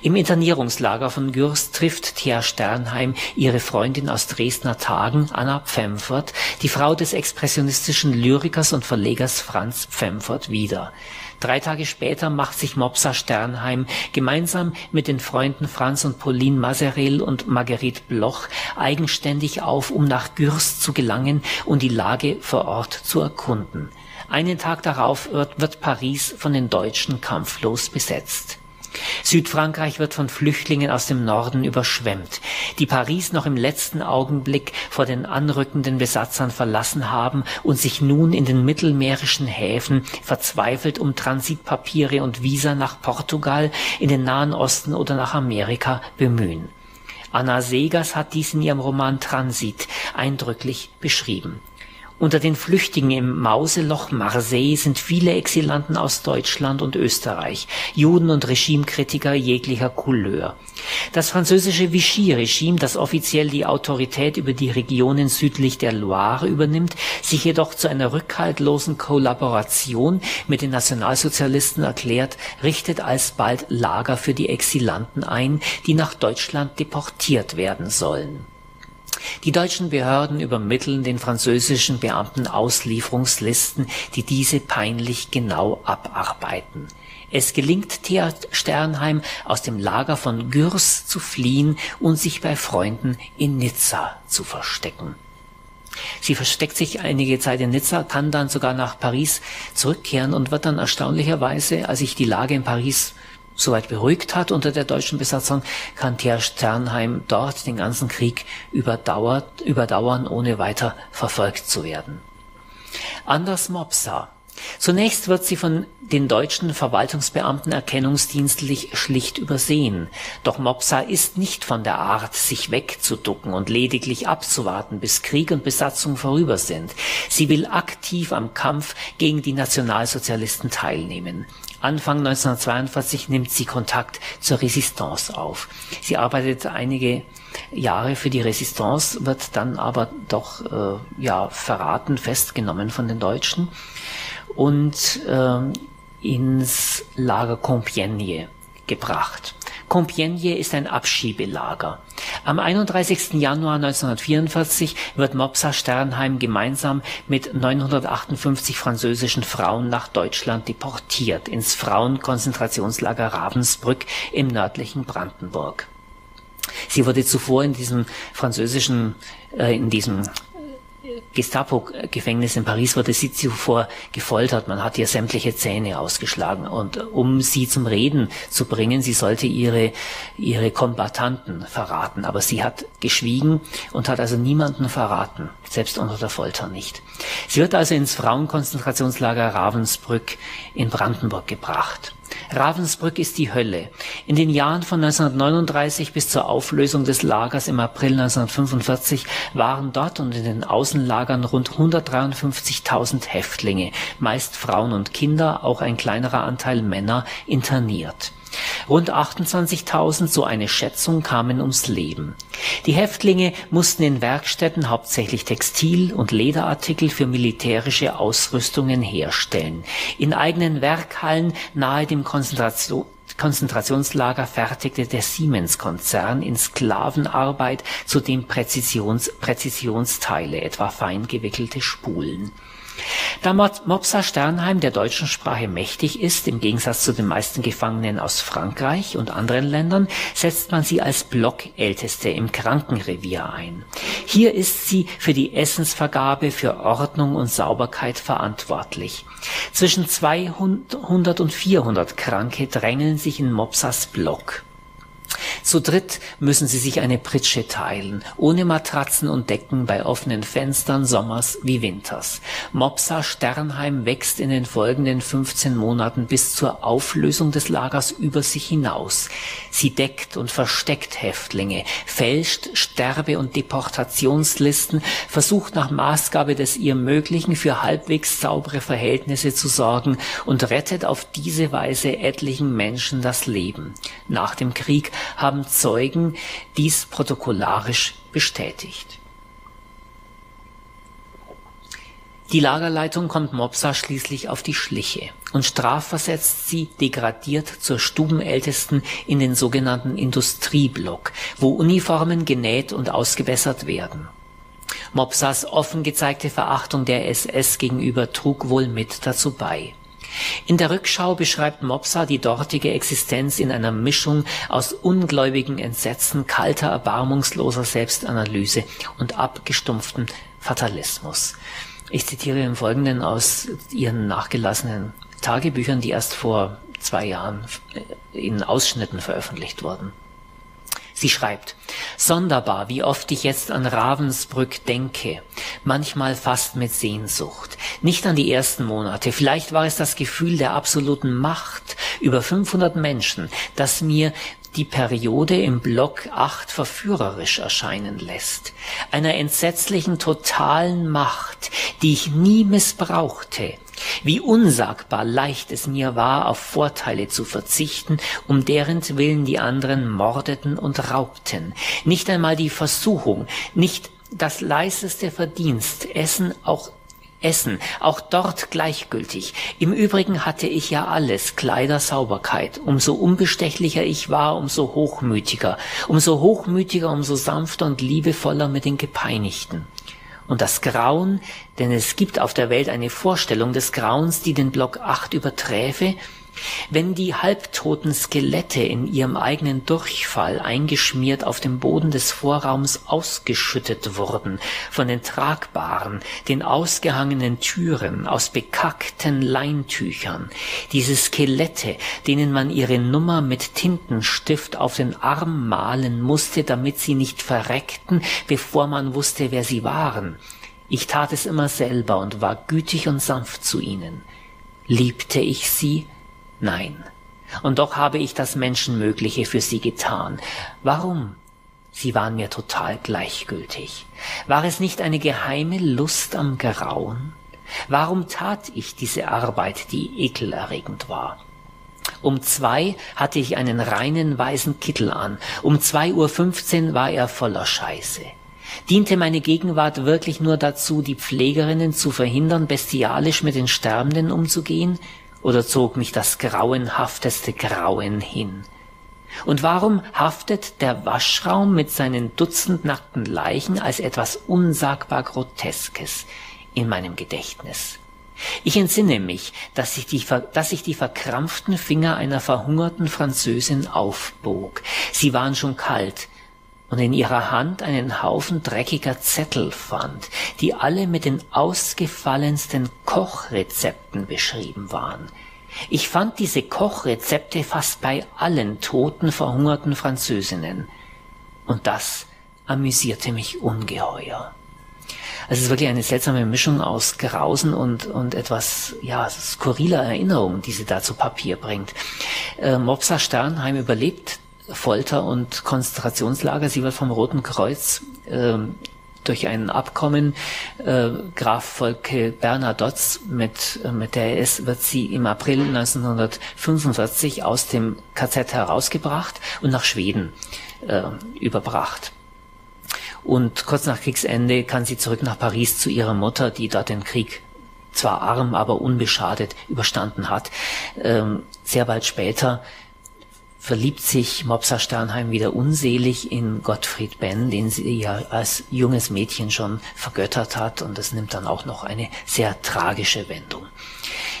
Im Internierungslager von Gürs trifft Thea Sternheim ihre Freundin aus Dresdner Tagen, Anna Pfemfert, die Frau des expressionistischen Lyrikers und Verlegers Franz Pfemfert wieder. Drei Tage später macht sich Mopsa Sternheim gemeinsam mit den Freunden Franz und Pauline Maserel und Marguerite Bloch eigenständig auf, um nach Gürs zu gelangen und die Lage vor Ort zu erkunden. Einen Tag darauf wird, wird Paris von den Deutschen kampflos besetzt. Südfrankreich wird von Flüchtlingen aus dem Norden überschwemmt, die Paris noch im letzten Augenblick vor den anrückenden Besatzern verlassen haben und sich nun in den mittelmeerischen Häfen verzweifelt um Transitpapiere und Visa nach Portugal, in den Nahen Osten oder nach Amerika bemühen. Anna Segers hat dies in ihrem Roman Transit eindrücklich beschrieben unter den Flüchtigen im Mauseloch Marseille sind viele Exilanten aus Deutschland und Österreich, Juden und Regimekritiker jeglicher Couleur. Das französische Vichy-Regime, das offiziell die Autorität über die Regionen südlich der Loire übernimmt, sich jedoch zu einer rückhaltlosen Kollaboration mit den Nationalsozialisten erklärt, richtet alsbald Lager für die Exilanten ein, die nach Deutschland deportiert werden sollen die deutschen Behörden übermitteln den französischen Beamten Auslieferungslisten, die diese peinlich genau abarbeiten. Es gelingt Thea Sternheim, aus dem Lager von Gürs zu fliehen und sich bei Freunden in Nizza zu verstecken. Sie versteckt sich einige Zeit in Nizza, kann dann sogar nach Paris zurückkehren und wird dann erstaunlicherweise, als sich die Lage in Paris soweit beruhigt hat unter der deutschen Besatzung, kann Thea Sternheim dort den ganzen Krieg überdauert, überdauern, ohne weiter verfolgt zu werden. Anders Mopsa. Zunächst wird sie von den deutschen Verwaltungsbeamten erkennungsdienstlich schlicht übersehen. Doch Mopsa ist nicht von der Art, sich wegzuducken und lediglich abzuwarten, bis Krieg und Besatzung vorüber sind. Sie will aktiv am Kampf gegen die Nationalsozialisten teilnehmen. Anfang 1942 nimmt sie Kontakt zur Resistance auf. Sie arbeitet einige Jahre für die Resistance, wird dann aber doch äh, ja verraten, festgenommen von den Deutschen und äh, ins Lager Compiègne gebracht. Compiègne ist ein Abschiebelager. Am 31. Januar 1944 wird Mopsa Sternheim gemeinsam mit 958 französischen Frauen nach Deutschland deportiert ins Frauenkonzentrationslager Ravensbrück im nördlichen Brandenburg. Sie wurde zuvor in diesem französischen, äh, in diesem Gestapo-Gefängnis in Paris wurde sie zuvor gefoltert. Man hat ihr sämtliche Zähne ausgeschlagen. Und um sie zum Reden zu bringen, sie sollte ihre, ihre Kombattanten verraten. Aber sie hat geschwiegen und hat also niemanden verraten, selbst unter der Folter nicht. Sie wird also ins Frauenkonzentrationslager Ravensbrück in Brandenburg gebracht. Ravensbrück ist die Hölle. In den Jahren von 1939 bis zur Auflösung des Lagers im April 1945 waren dort und in den Außenlagern rund 153.000 Häftlinge, meist Frauen und Kinder, auch ein kleinerer Anteil Männer, interniert. Rund 28.000, so eine Schätzung, kamen ums Leben. Die Häftlinge mussten in Werkstätten hauptsächlich Textil- und Lederartikel für militärische Ausrüstungen herstellen. In eigenen Werkhallen nahe dem Konzentration Konzentrationslager fertigte der Siemens-Konzern in Sklavenarbeit zudem Präzisions Präzisionsteile, etwa fein gewickelte Spulen. Da Mopsa Sternheim der deutschen Sprache mächtig ist, im Gegensatz zu den meisten Gefangenen aus Frankreich und anderen Ländern, setzt man sie als Blockälteste im Krankenrevier ein. Hier ist sie für die Essensvergabe, für Ordnung und Sauberkeit verantwortlich. Zwischen 200 und 400 Kranke drängeln sich in Mopsas Block. Zu dritt müssen sie sich eine Pritsche teilen, ohne Matratzen und Decken bei offenen Fenstern sommers wie winters. Mopsa Sternheim wächst in den folgenden 15 Monaten bis zur Auflösung des Lagers über sich hinaus. Sie deckt und versteckt Häftlinge, fälscht Sterbe- und Deportationslisten, versucht nach Maßgabe des ihr Möglichen für halbwegs saubere Verhältnisse zu sorgen und rettet auf diese Weise etlichen Menschen das Leben. Nach dem Krieg haben Zeugen dies protokollarisch bestätigt. Die Lagerleitung kommt Mopsa schließlich auf die Schliche und strafversetzt sie degradiert zur Stubenältesten in den sogenannten Industrieblock, wo Uniformen genäht und ausgebessert werden. Mopsas offen gezeigte Verachtung der SS gegenüber trug wohl mit dazu bei. In der Rückschau beschreibt Mopsa die dortige Existenz in einer Mischung aus ungläubigen Entsetzen, kalter, erbarmungsloser Selbstanalyse und abgestumpftem Fatalismus. Ich zitiere im Folgenden aus ihren nachgelassenen Tagebüchern, die erst vor zwei Jahren in Ausschnitten veröffentlicht wurden. Sie schreibt, Sonderbar, wie oft ich jetzt an Ravensbrück denke, manchmal fast mit Sehnsucht. Nicht an die ersten Monate, vielleicht war es das Gefühl der absoluten Macht über 500 Menschen, das mir die Periode im Block 8 verführerisch erscheinen lässt. Einer entsetzlichen totalen Macht, die ich nie missbrauchte, wie unsagbar leicht es mir war, auf Vorteile zu verzichten, um deren Willen die anderen mordeten und raubten. Nicht einmal die Versuchung, nicht das leiseste Verdienst, Essen auch Essen, auch dort gleichgültig. Im Übrigen hatte ich ja alles, Kleider, Sauberkeit. Umso unbestechlicher ich war, umso hochmütiger. Umso hochmütiger, umso sanfter und liebevoller mit den Gepeinigten und das Grauen, denn es gibt auf der Welt eine Vorstellung des Grauens, die den Block 8 überträfe, wenn die halbtoten Skelette in ihrem eigenen Durchfall eingeschmiert auf dem Boden des Vorraums ausgeschüttet wurden, von den tragbaren, den ausgehangenen Türen aus bekackten Leintüchern, diese Skelette, denen man ihre Nummer mit Tintenstift auf den Arm malen musste, damit sie nicht verreckten, bevor man wusste, wer sie waren. Ich tat es immer selber und war gütig und sanft zu ihnen. Liebte ich sie, Nein. Und doch habe ich das Menschenmögliche für sie getan. Warum? Sie waren mir total gleichgültig. War es nicht eine geheime Lust am Grauen? Warum tat ich diese Arbeit, die ekelerregend war? Um zwei hatte ich einen reinen weißen Kittel an. Um zwei Uhr fünfzehn war er voller Scheiße. Diente meine Gegenwart wirklich nur dazu, die Pflegerinnen zu verhindern, bestialisch mit den Sterbenden umzugehen? Oder zog mich das grauenhafteste Grauen hin? Und warum haftet der Waschraum mit seinen Dutzend nackten Leichen als etwas unsagbar Groteskes in meinem Gedächtnis? Ich entsinne mich, dass ich, die, dass ich die verkrampften Finger einer verhungerten Französin aufbog. Sie waren schon kalt, und in ihrer Hand einen Haufen dreckiger Zettel fand, die alle mit den ausgefallensten Kochrezepten beschrieben waren. Ich fand diese Kochrezepte fast bei allen toten, verhungerten Französinnen. Und das amüsierte mich ungeheuer. Also es ist wirklich eine seltsame Mischung aus Grausen und, und etwas, ja, skurriler Erinnerung, die sie da zu Papier bringt. Äh, Mopsa Sternheim überlebt Folter- und Konzentrationslager. Sie wird vom Roten Kreuz äh, durch ein Abkommen äh, Graf Volke Bernadotz mit, äh, mit der RS wird sie im April 1945 aus dem KZ herausgebracht und nach Schweden äh, überbracht. Und kurz nach Kriegsende kann sie zurück nach Paris zu ihrer Mutter, die dort den Krieg zwar arm, aber unbeschadet überstanden hat. Ähm, sehr bald später verliebt sich Mopsa Sternheim wieder unselig in Gottfried Benn, den sie ja als junges Mädchen schon vergöttert hat und das nimmt dann auch noch eine sehr tragische Wendung.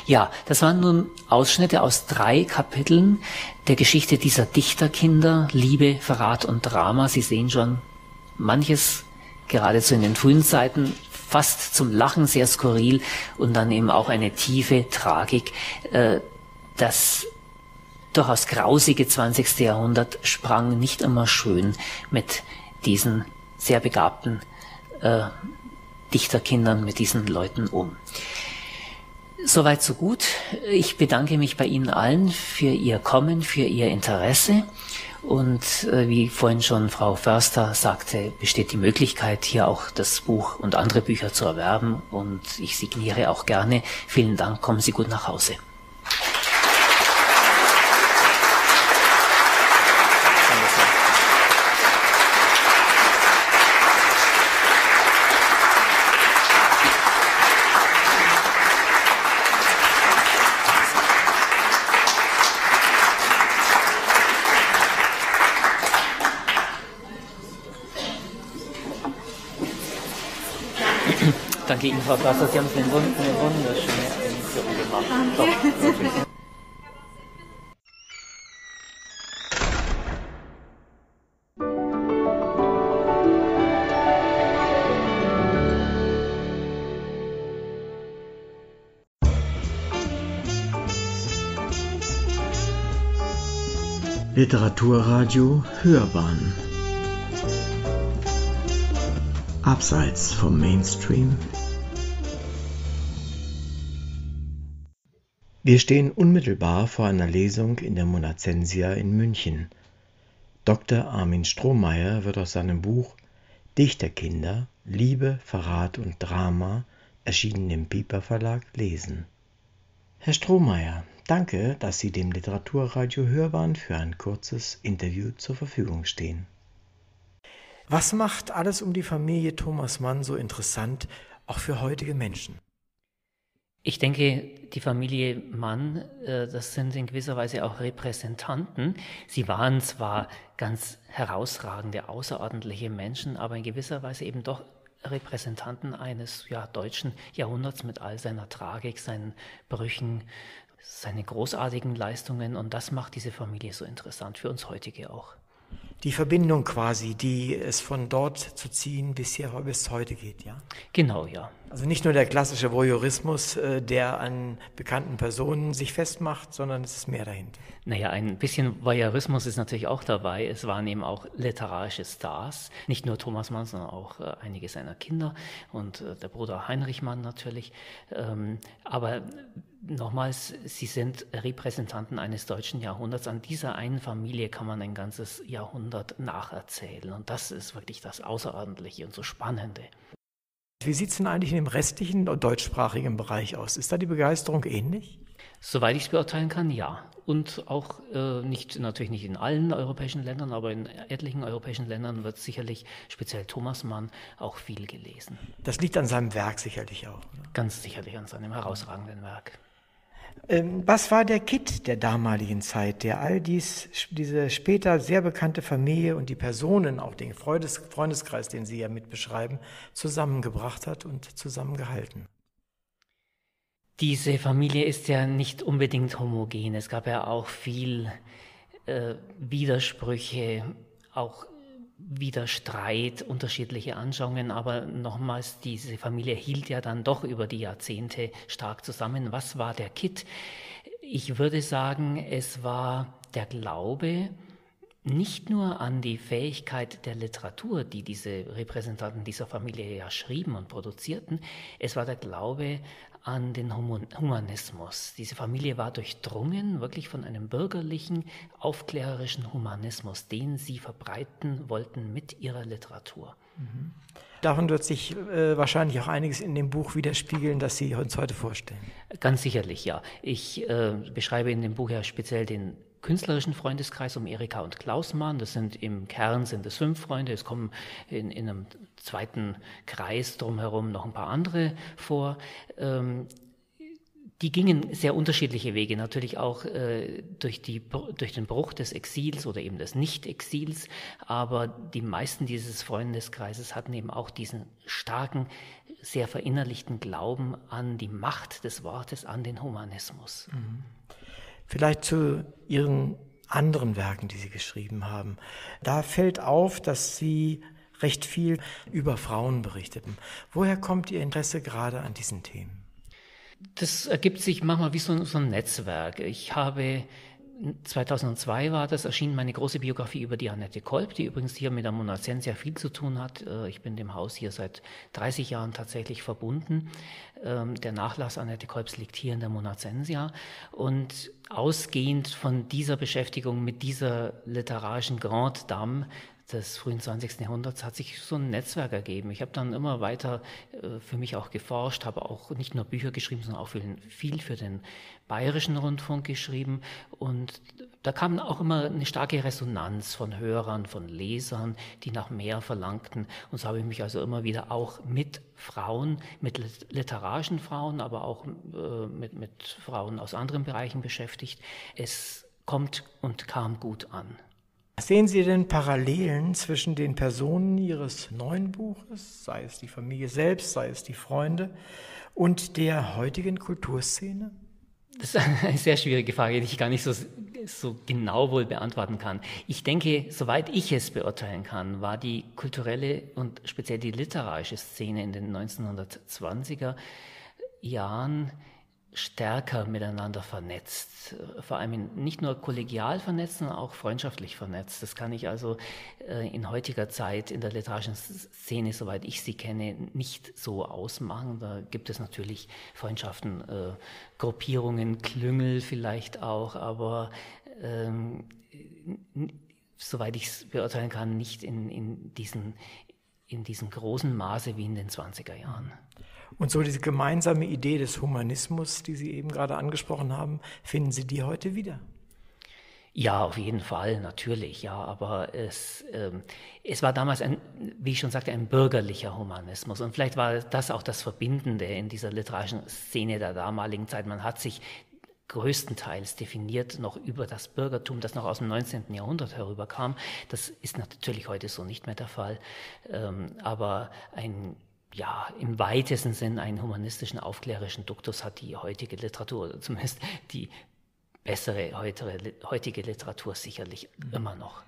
Ja, das waren nun Ausschnitte aus drei Kapiteln der Geschichte dieser Dichterkinder, Liebe, Verrat und Drama. Sie sehen schon manches geradezu in den frühen Zeiten fast zum Lachen sehr skurril und dann eben auch eine tiefe Tragik, äh, das durchaus grausige 20. Jahrhundert sprang nicht immer schön mit diesen sehr begabten äh, Dichterkindern, mit diesen Leuten um. Soweit so gut. Ich bedanke mich bei Ihnen allen für Ihr Kommen, für Ihr Interesse. Und äh, wie vorhin schon Frau Förster sagte, besteht die Möglichkeit, hier auch das Buch und andere Bücher zu erwerben. Und ich signiere auch gerne. Vielen Dank. Kommen Sie gut nach Hause. Sie haben eine wunderschöne Einführung gemacht. gemacht. Doch. Literaturradio Hörbahn Abseits vom Mainstream Wir stehen unmittelbar vor einer Lesung in der Monacensia in München. Dr. Armin Strohmeier wird aus seinem Buch Dichterkinder, Liebe, Verrat und Drama, erschienen im Piper Verlag, lesen. Herr Strohmeier, Danke, dass Sie dem Literaturradio Hörbahn für ein kurzes Interview zur Verfügung stehen. Was macht alles um die Familie Thomas Mann so interessant, auch für heutige Menschen? Ich denke, die Familie Mann, äh, das sind in gewisser Weise auch Repräsentanten. Sie waren zwar ganz herausragende, außerordentliche Menschen, aber in gewisser Weise eben doch Repräsentanten eines ja, deutschen Jahrhunderts mit all seiner Tragik, seinen Brüchen, seine großartigen Leistungen und das macht diese Familie so interessant, für uns heutige auch. Die Verbindung quasi, die es von dort zu ziehen bis hier bis heute geht, ja? Genau, ja. Also nicht nur der klassische Voyeurismus, äh, der an bekannten Personen sich festmacht, sondern es ist mehr dahinter. Naja, ein bisschen Voyeurismus ist natürlich auch dabei. Es waren eben auch literarische Stars, nicht nur Thomas Mann, sondern auch äh, einige seiner Kinder und äh, der Bruder Heinrich Mann natürlich. Ähm, aber nochmals, sie sind Repräsentanten eines deutschen Jahrhunderts. An dieser einen Familie kann man ein ganzes Jahrhundert nacherzählen und das ist wirklich das Außerordentliche und so Spannende. Wie sieht es denn eigentlich in dem restlichen deutschsprachigen Bereich aus? Ist da die Begeisterung ähnlich? Soweit ich es beurteilen kann, ja. Und auch äh, nicht, natürlich nicht in allen europäischen Ländern, aber in etlichen europäischen Ländern wird sicherlich speziell Thomas Mann auch viel gelesen. Das liegt an seinem Werk sicherlich auch. Oder? Ganz sicherlich an seinem herausragenden Werk. Ähm, was war der Kit der damaligen Zeit, der all dies, diese später sehr bekannte Familie und die Personen, auch den Freundes, Freundeskreis, den Sie ja mit beschreiben, zusammengebracht hat und zusammengehalten? Diese Familie ist ja nicht unbedingt homogen. Es gab ja auch viel äh, Widersprüche, auch wieder Streit, unterschiedliche Anschauungen, aber nochmals, diese Familie hielt ja dann doch über die Jahrzehnte stark zusammen. Was war der Kit? Ich würde sagen, es war der Glaube, nicht nur an die Fähigkeit der Literatur, die diese Repräsentanten dieser Familie ja schrieben und produzierten, es war der Glaube an den Humanismus. Diese Familie war durchdrungen wirklich von einem bürgerlichen, aufklärerischen Humanismus, den sie verbreiten wollten mit ihrer Literatur. Mhm. Davon wird sich äh, wahrscheinlich auch einiges in dem Buch widerspiegeln, das Sie uns heute vorstellen. Ganz sicherlich, ja. Ich äh, beschreibe in dem Buch ja speziell den künstlerischen Freundeskreis um Erika und Klaus Mann. Das sind im Kern sind es fünf Freunde. Es kommen in, in einem zweiten Kreis drumherum noch ein paar andere vor. Ähm, die gingen sehr unterschiedliche Wege, natürlich auch äh, durch, die, durch den Bruch des Exils oder eben des Nicht-Exils, aber die meisten dieses Freundeskreises hatten eben auch diesen starken, sehr verinnerlichten Glauben an die Macht des Wortes, an den Humanismus. Mhm. Vielleicht zu Ihren anderen Werken, die Sie geschrieben haben. Da fällt auf, dass Sie recht viel über Frauen berichteten. Woher kommt Ihr Interesse gerade an diesen Themen? Das ergibt sich manchmal wie so, so ein Netzwerk. Ich habe 2002 war das, erschien meine große Biografie über die Annette Kolb, die übrigens hier mit der Monacensia viel zu tun hat. Äh, ich bin dem Haus hier seit 30 Jahren tatsächlich verbunden. Ähm, der Nachlass Annette Kolbs liegt hier in der Monacensia. Und ausgehend von dieser Beschäftigung mit dieser literarischen Grand Dame des frühen 20. Jahrhunderts hat sich so ein Netzwerk ergeben. Ich habe dann immer weiter äh, für mich auch geforscht, habe auch nicht nur Bücher geschrieben, sondern auch viel für den bayerischen Rundfunk geschrieben. Und da kam auch immer eine starke Resonanz von Hörern, von Lesern, die nach mehr verlangten. Und so habe ich mich also immer wieder auch mit Frauen, mit literarischen Frauen, aber auch äh, mit, mit Frauen aus anderen Bereichen beschäftigt. Es kommt und kam gut an. Sehen Sie denn Parallelen zwischen den Personen Ihres neuen Buches, sei es die Familie selbst, sei es die Freunde, und der heutigen Kulturszene? Das ist eine sehr schwierige Frage, die ich gar nicht so, so genau wohl beantworten kann. Ich denke, soweit ich es beurteilen kann, war die kulturelle und speziell die literarische Szene in den 1920er Jahren stärker miteinander vernetzt. Vor allem nicht nur kollegial vernetzt, sondern auch freundschaftlich vernetzt. Das kann ich also äh, in heutiger Zeit in der literarischen Szene, soweit ich sie kenne, nicht so ausmachen. Da gibt es natürlich Freundschaften, äh, Gruppierungen, Klüngel vielleicht auch, aber ähm, soweit ich es beurteilen kann, nicht in, in, diesen, in diesem großen Maße wie in den 20er Jahren. Und so diese gemeinsame Idee des Humanismus, die Sie eben gerade angesprochen haben, finden Sie die heute wieder? Ja, auf jeden Fall, natürlich, ja. Aber es, ähm, es war damals ein, wie ich schon sagte, ein bürgerlicher Humanismus. Und vielleicht war das auch das Verbindende in dieser literarischen Szene der damaligen Zeit. Man hat sich größtenteils definiert noch über das Bürgertum, das noch aus dem 19. Jahrhundert herüberkam. Das ist natürlich heute so nicht mehr der Fall. Ähm, aber ein ja, im weitesten Sinn einen humanistischen, aufklärerischen Duktus hat die heutige Literatur, zumindest die bessere heutige Literatur sicherlich immer noch.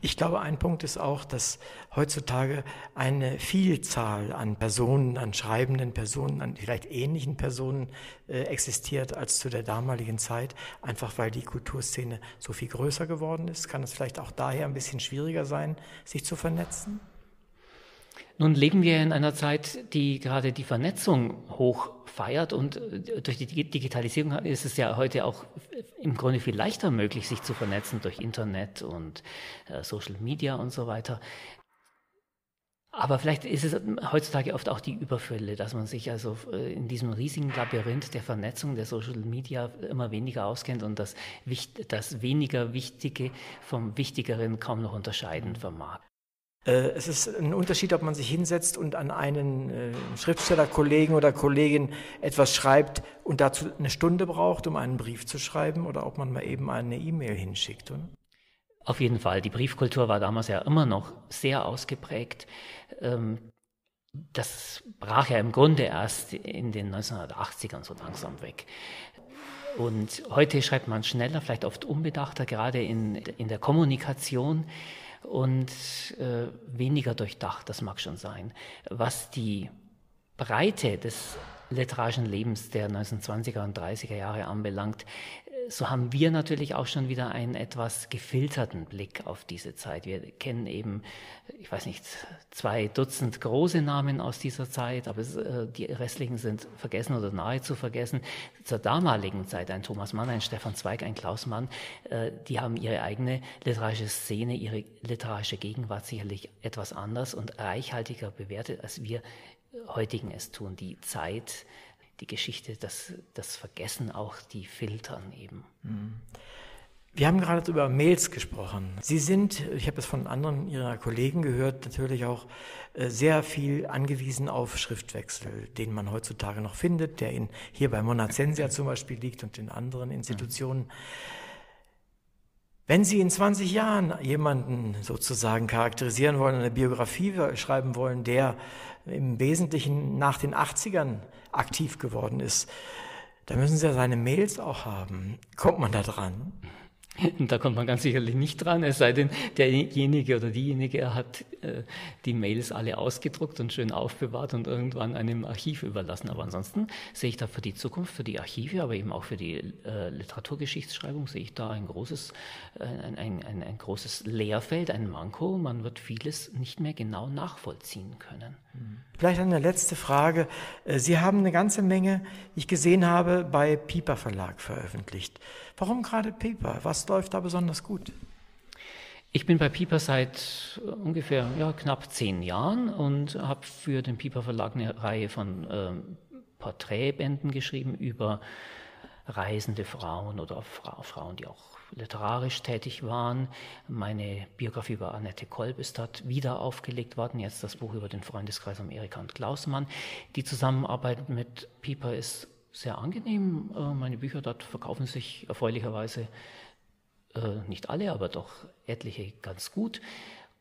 Ich glaube, ein Punkt ist auch, dass heutzutage eine Vielzahl an Personen, an schreibenden Personen, an vielleicht ähnlichen Personen äh, existiert als zu der damaligen Zeit, einfach weil die Kulturszene so viel größer geworden ist. Kann es vielleicht auch daher ein bisschen schwieriger sein, sich zu vernetzen? Nun leben wir in einer Zeit, die gerade die Vernetzung hoch feiert und äh, durch die Digitalisierung ist es ja heute auch im Grunde viel leichter möglich, sich zu vernetzen durch Internet und äh, Social Media und so weiter. Aber vielleicht ist es heutzutage oft auch die Überfülle, dass man sich also äh, in diesem riesigen Labyrinth der Vernetzung der Social Media immer weniger auskennt und das, das weniger Wichtige vom Wichtigeren kaum noch unterscheiden vermag. Äh, es ist ein Unterschied, ob man sich hinsetzt und an einen äh, Schriftstellerkollegen oder Kollegin etwas schreibt und dazu eine Stunde braucht, um einen Brief zu schreiben, oder ob man mal eben eine E-Mail hinschickt. Oder? Auf jeden Fall. Die Briefkultur war damals ja immer noch sehr ausgeprägt. Ähm, das brach ja im Grunde erst in den 1980ern so langsam weg. Und heute schreibt man schneller, vielleicht oft unbedachter, gerade in, in der Kommunikation und äh, weniger durchdacht, das mag schon sein. Was die Breite des literarischen Lebens der 1920er und 30er Jahre anbelangt, so haben wir natürlich auch schon wieder einen etwas gefilterten Blick auf diese Zeit. Wir kennen eben, ich weiß nicht, zwei Dutzend große Namen aus dieser Zeit, aber äh, die restlichen sind vergessen oder nahezu vergessen. Zur damaligen Zeit ein Thomas Mann, ein Stefan Zweig, ein Klaus Mann, äh, die haben ihre eigene literarische Szene, ihre literarische Gegenwart sicherlich etwas anders und reichhaltiger bewertet, als wir heutigen es tun. Die Zeit die Geschichte, das, das Vergessen auch, die filtern eben. Mhm. Wir haben gerade über Mails gesprochen. Sie sind, ich habe es von anderen Ihrer Kollegen gehört, natürlich auch äh, sehr viel angewiesen auf Schriftwechsel, den man heutzutage noch findet, der in, hier bei Monacensia zum Beispiel liegt und in anderen Institutionen. Wenn Sie in 20 Jahren jemanden sozusagen charakterisieren wollen, eine Biografie schreiben wollen, der im Wesentlichen nach den 80ern aktiv geworden ist, da müssen Sie ja seine Mails auch haben. Kommt man da dran? <laughs> Da kommt man ganz sicherlich nicht dran, es sei denn, derjenige oder diejenige hat äh, die Mails alle ausgedruckt und schön aufbewahrt und irgendwann einem Archiv überlassen. Aber ansonsten sehe ich da für die Zukunft, für die Archive, aber eben auch für die äh, Literaturgeschichtsschreibung, sehe ich da ein großes, äh, ein, ein, ein, ein, großes Leerfeld, ein Manko. Man wird vieles nicht mehr genau nachvollziehen können. Vielleicht eine letzte Frage. Äh, Sie haben eine ganze Menge, wie ich gesehen habe, bei Piper Verlag veröffentlicht. Warum gerade Piper? Was läuft da besonders gut? Ich bin bei Piper seit ungefähr ja, knapp zehn Jahren und habe für den Piper Verlag eine Reihe von ähm, Porträtbänden geschrieben über reisende Frauen oder Fra Frauen, die auch literarisch tätig waren. Meine Biografie über Annette Kolb ist dort wieder aufgelegt worden. Jetzt das Buch über den Freundeskreis um Erika und Klausmann. Die Zusammenarbeit mit Piper ist sehr angenehm. Äh, meine Bücher dort verkaufen sich erfreulicherweise äh, nicht alle, aber doch etliche ganz gut.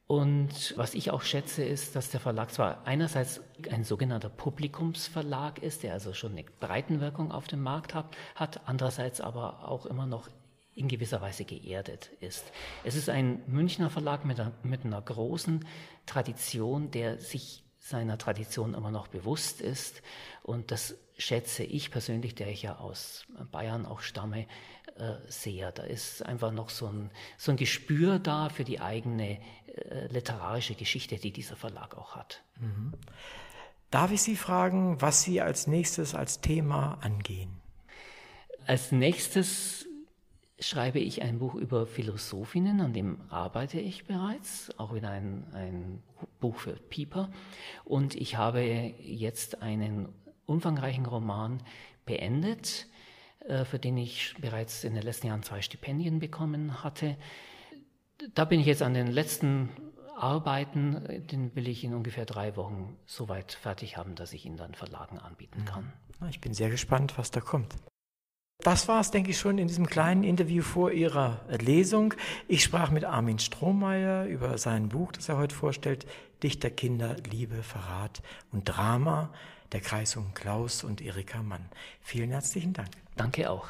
Und was ich auch schätze, ist, dass der Verlag zwar einerseits ein sogenannter Publikumsverlag ist, der also schon eine Breitenwirkung auf dem Markt hat, hat andererseits aber auch immer noch in gewisser Weise geerdet ist. Es ist ein Münchner Verlag mit einer, mit einer großen Tradition, der sich seiner Tradition immer noch bewusst ist. Und das schätze ich persönlich, der ich ja aus Bayern auch stamme, äh, sehr. Da ist einfach noch so ein, so ein Gespür da für die eigene äh, literarische Geschichte, die dieser Verlag auch hat. Mhm. Darf ich Sie fragen, was Sie als nächstes als Thema angehen? Als nächstes schreibe ich ein Buch über Philosophinnen, an dem arbeite ich bereits, auch wieder ein, ein Buch für Pieper. Und ich habe jetzt einen umfangreichen Roman beendet, äh, für den ich bereits in den letzten Jahren zwei Stipendien bekommen hatte. Da bin ich jetzt an den letzten Arbeiten, den will ich in ungefähr drei Wochen soweit fertig haben, dass ich ihn dann Verlagen anbieten kann. Ich bin sehr gespannt, was da kommt. Das war es, denke ich, schon in diesem kleinen Interview vor Ihrer Lesung. Ich sprach mit Armin Strohmeier über sein Buch, das er heute vorstellt, Dichter, Kinder, Liebe, Verrat und Drama, der Kreis um Klaus und Erika Mann. Vielen herzlichen Dank. Danke auch.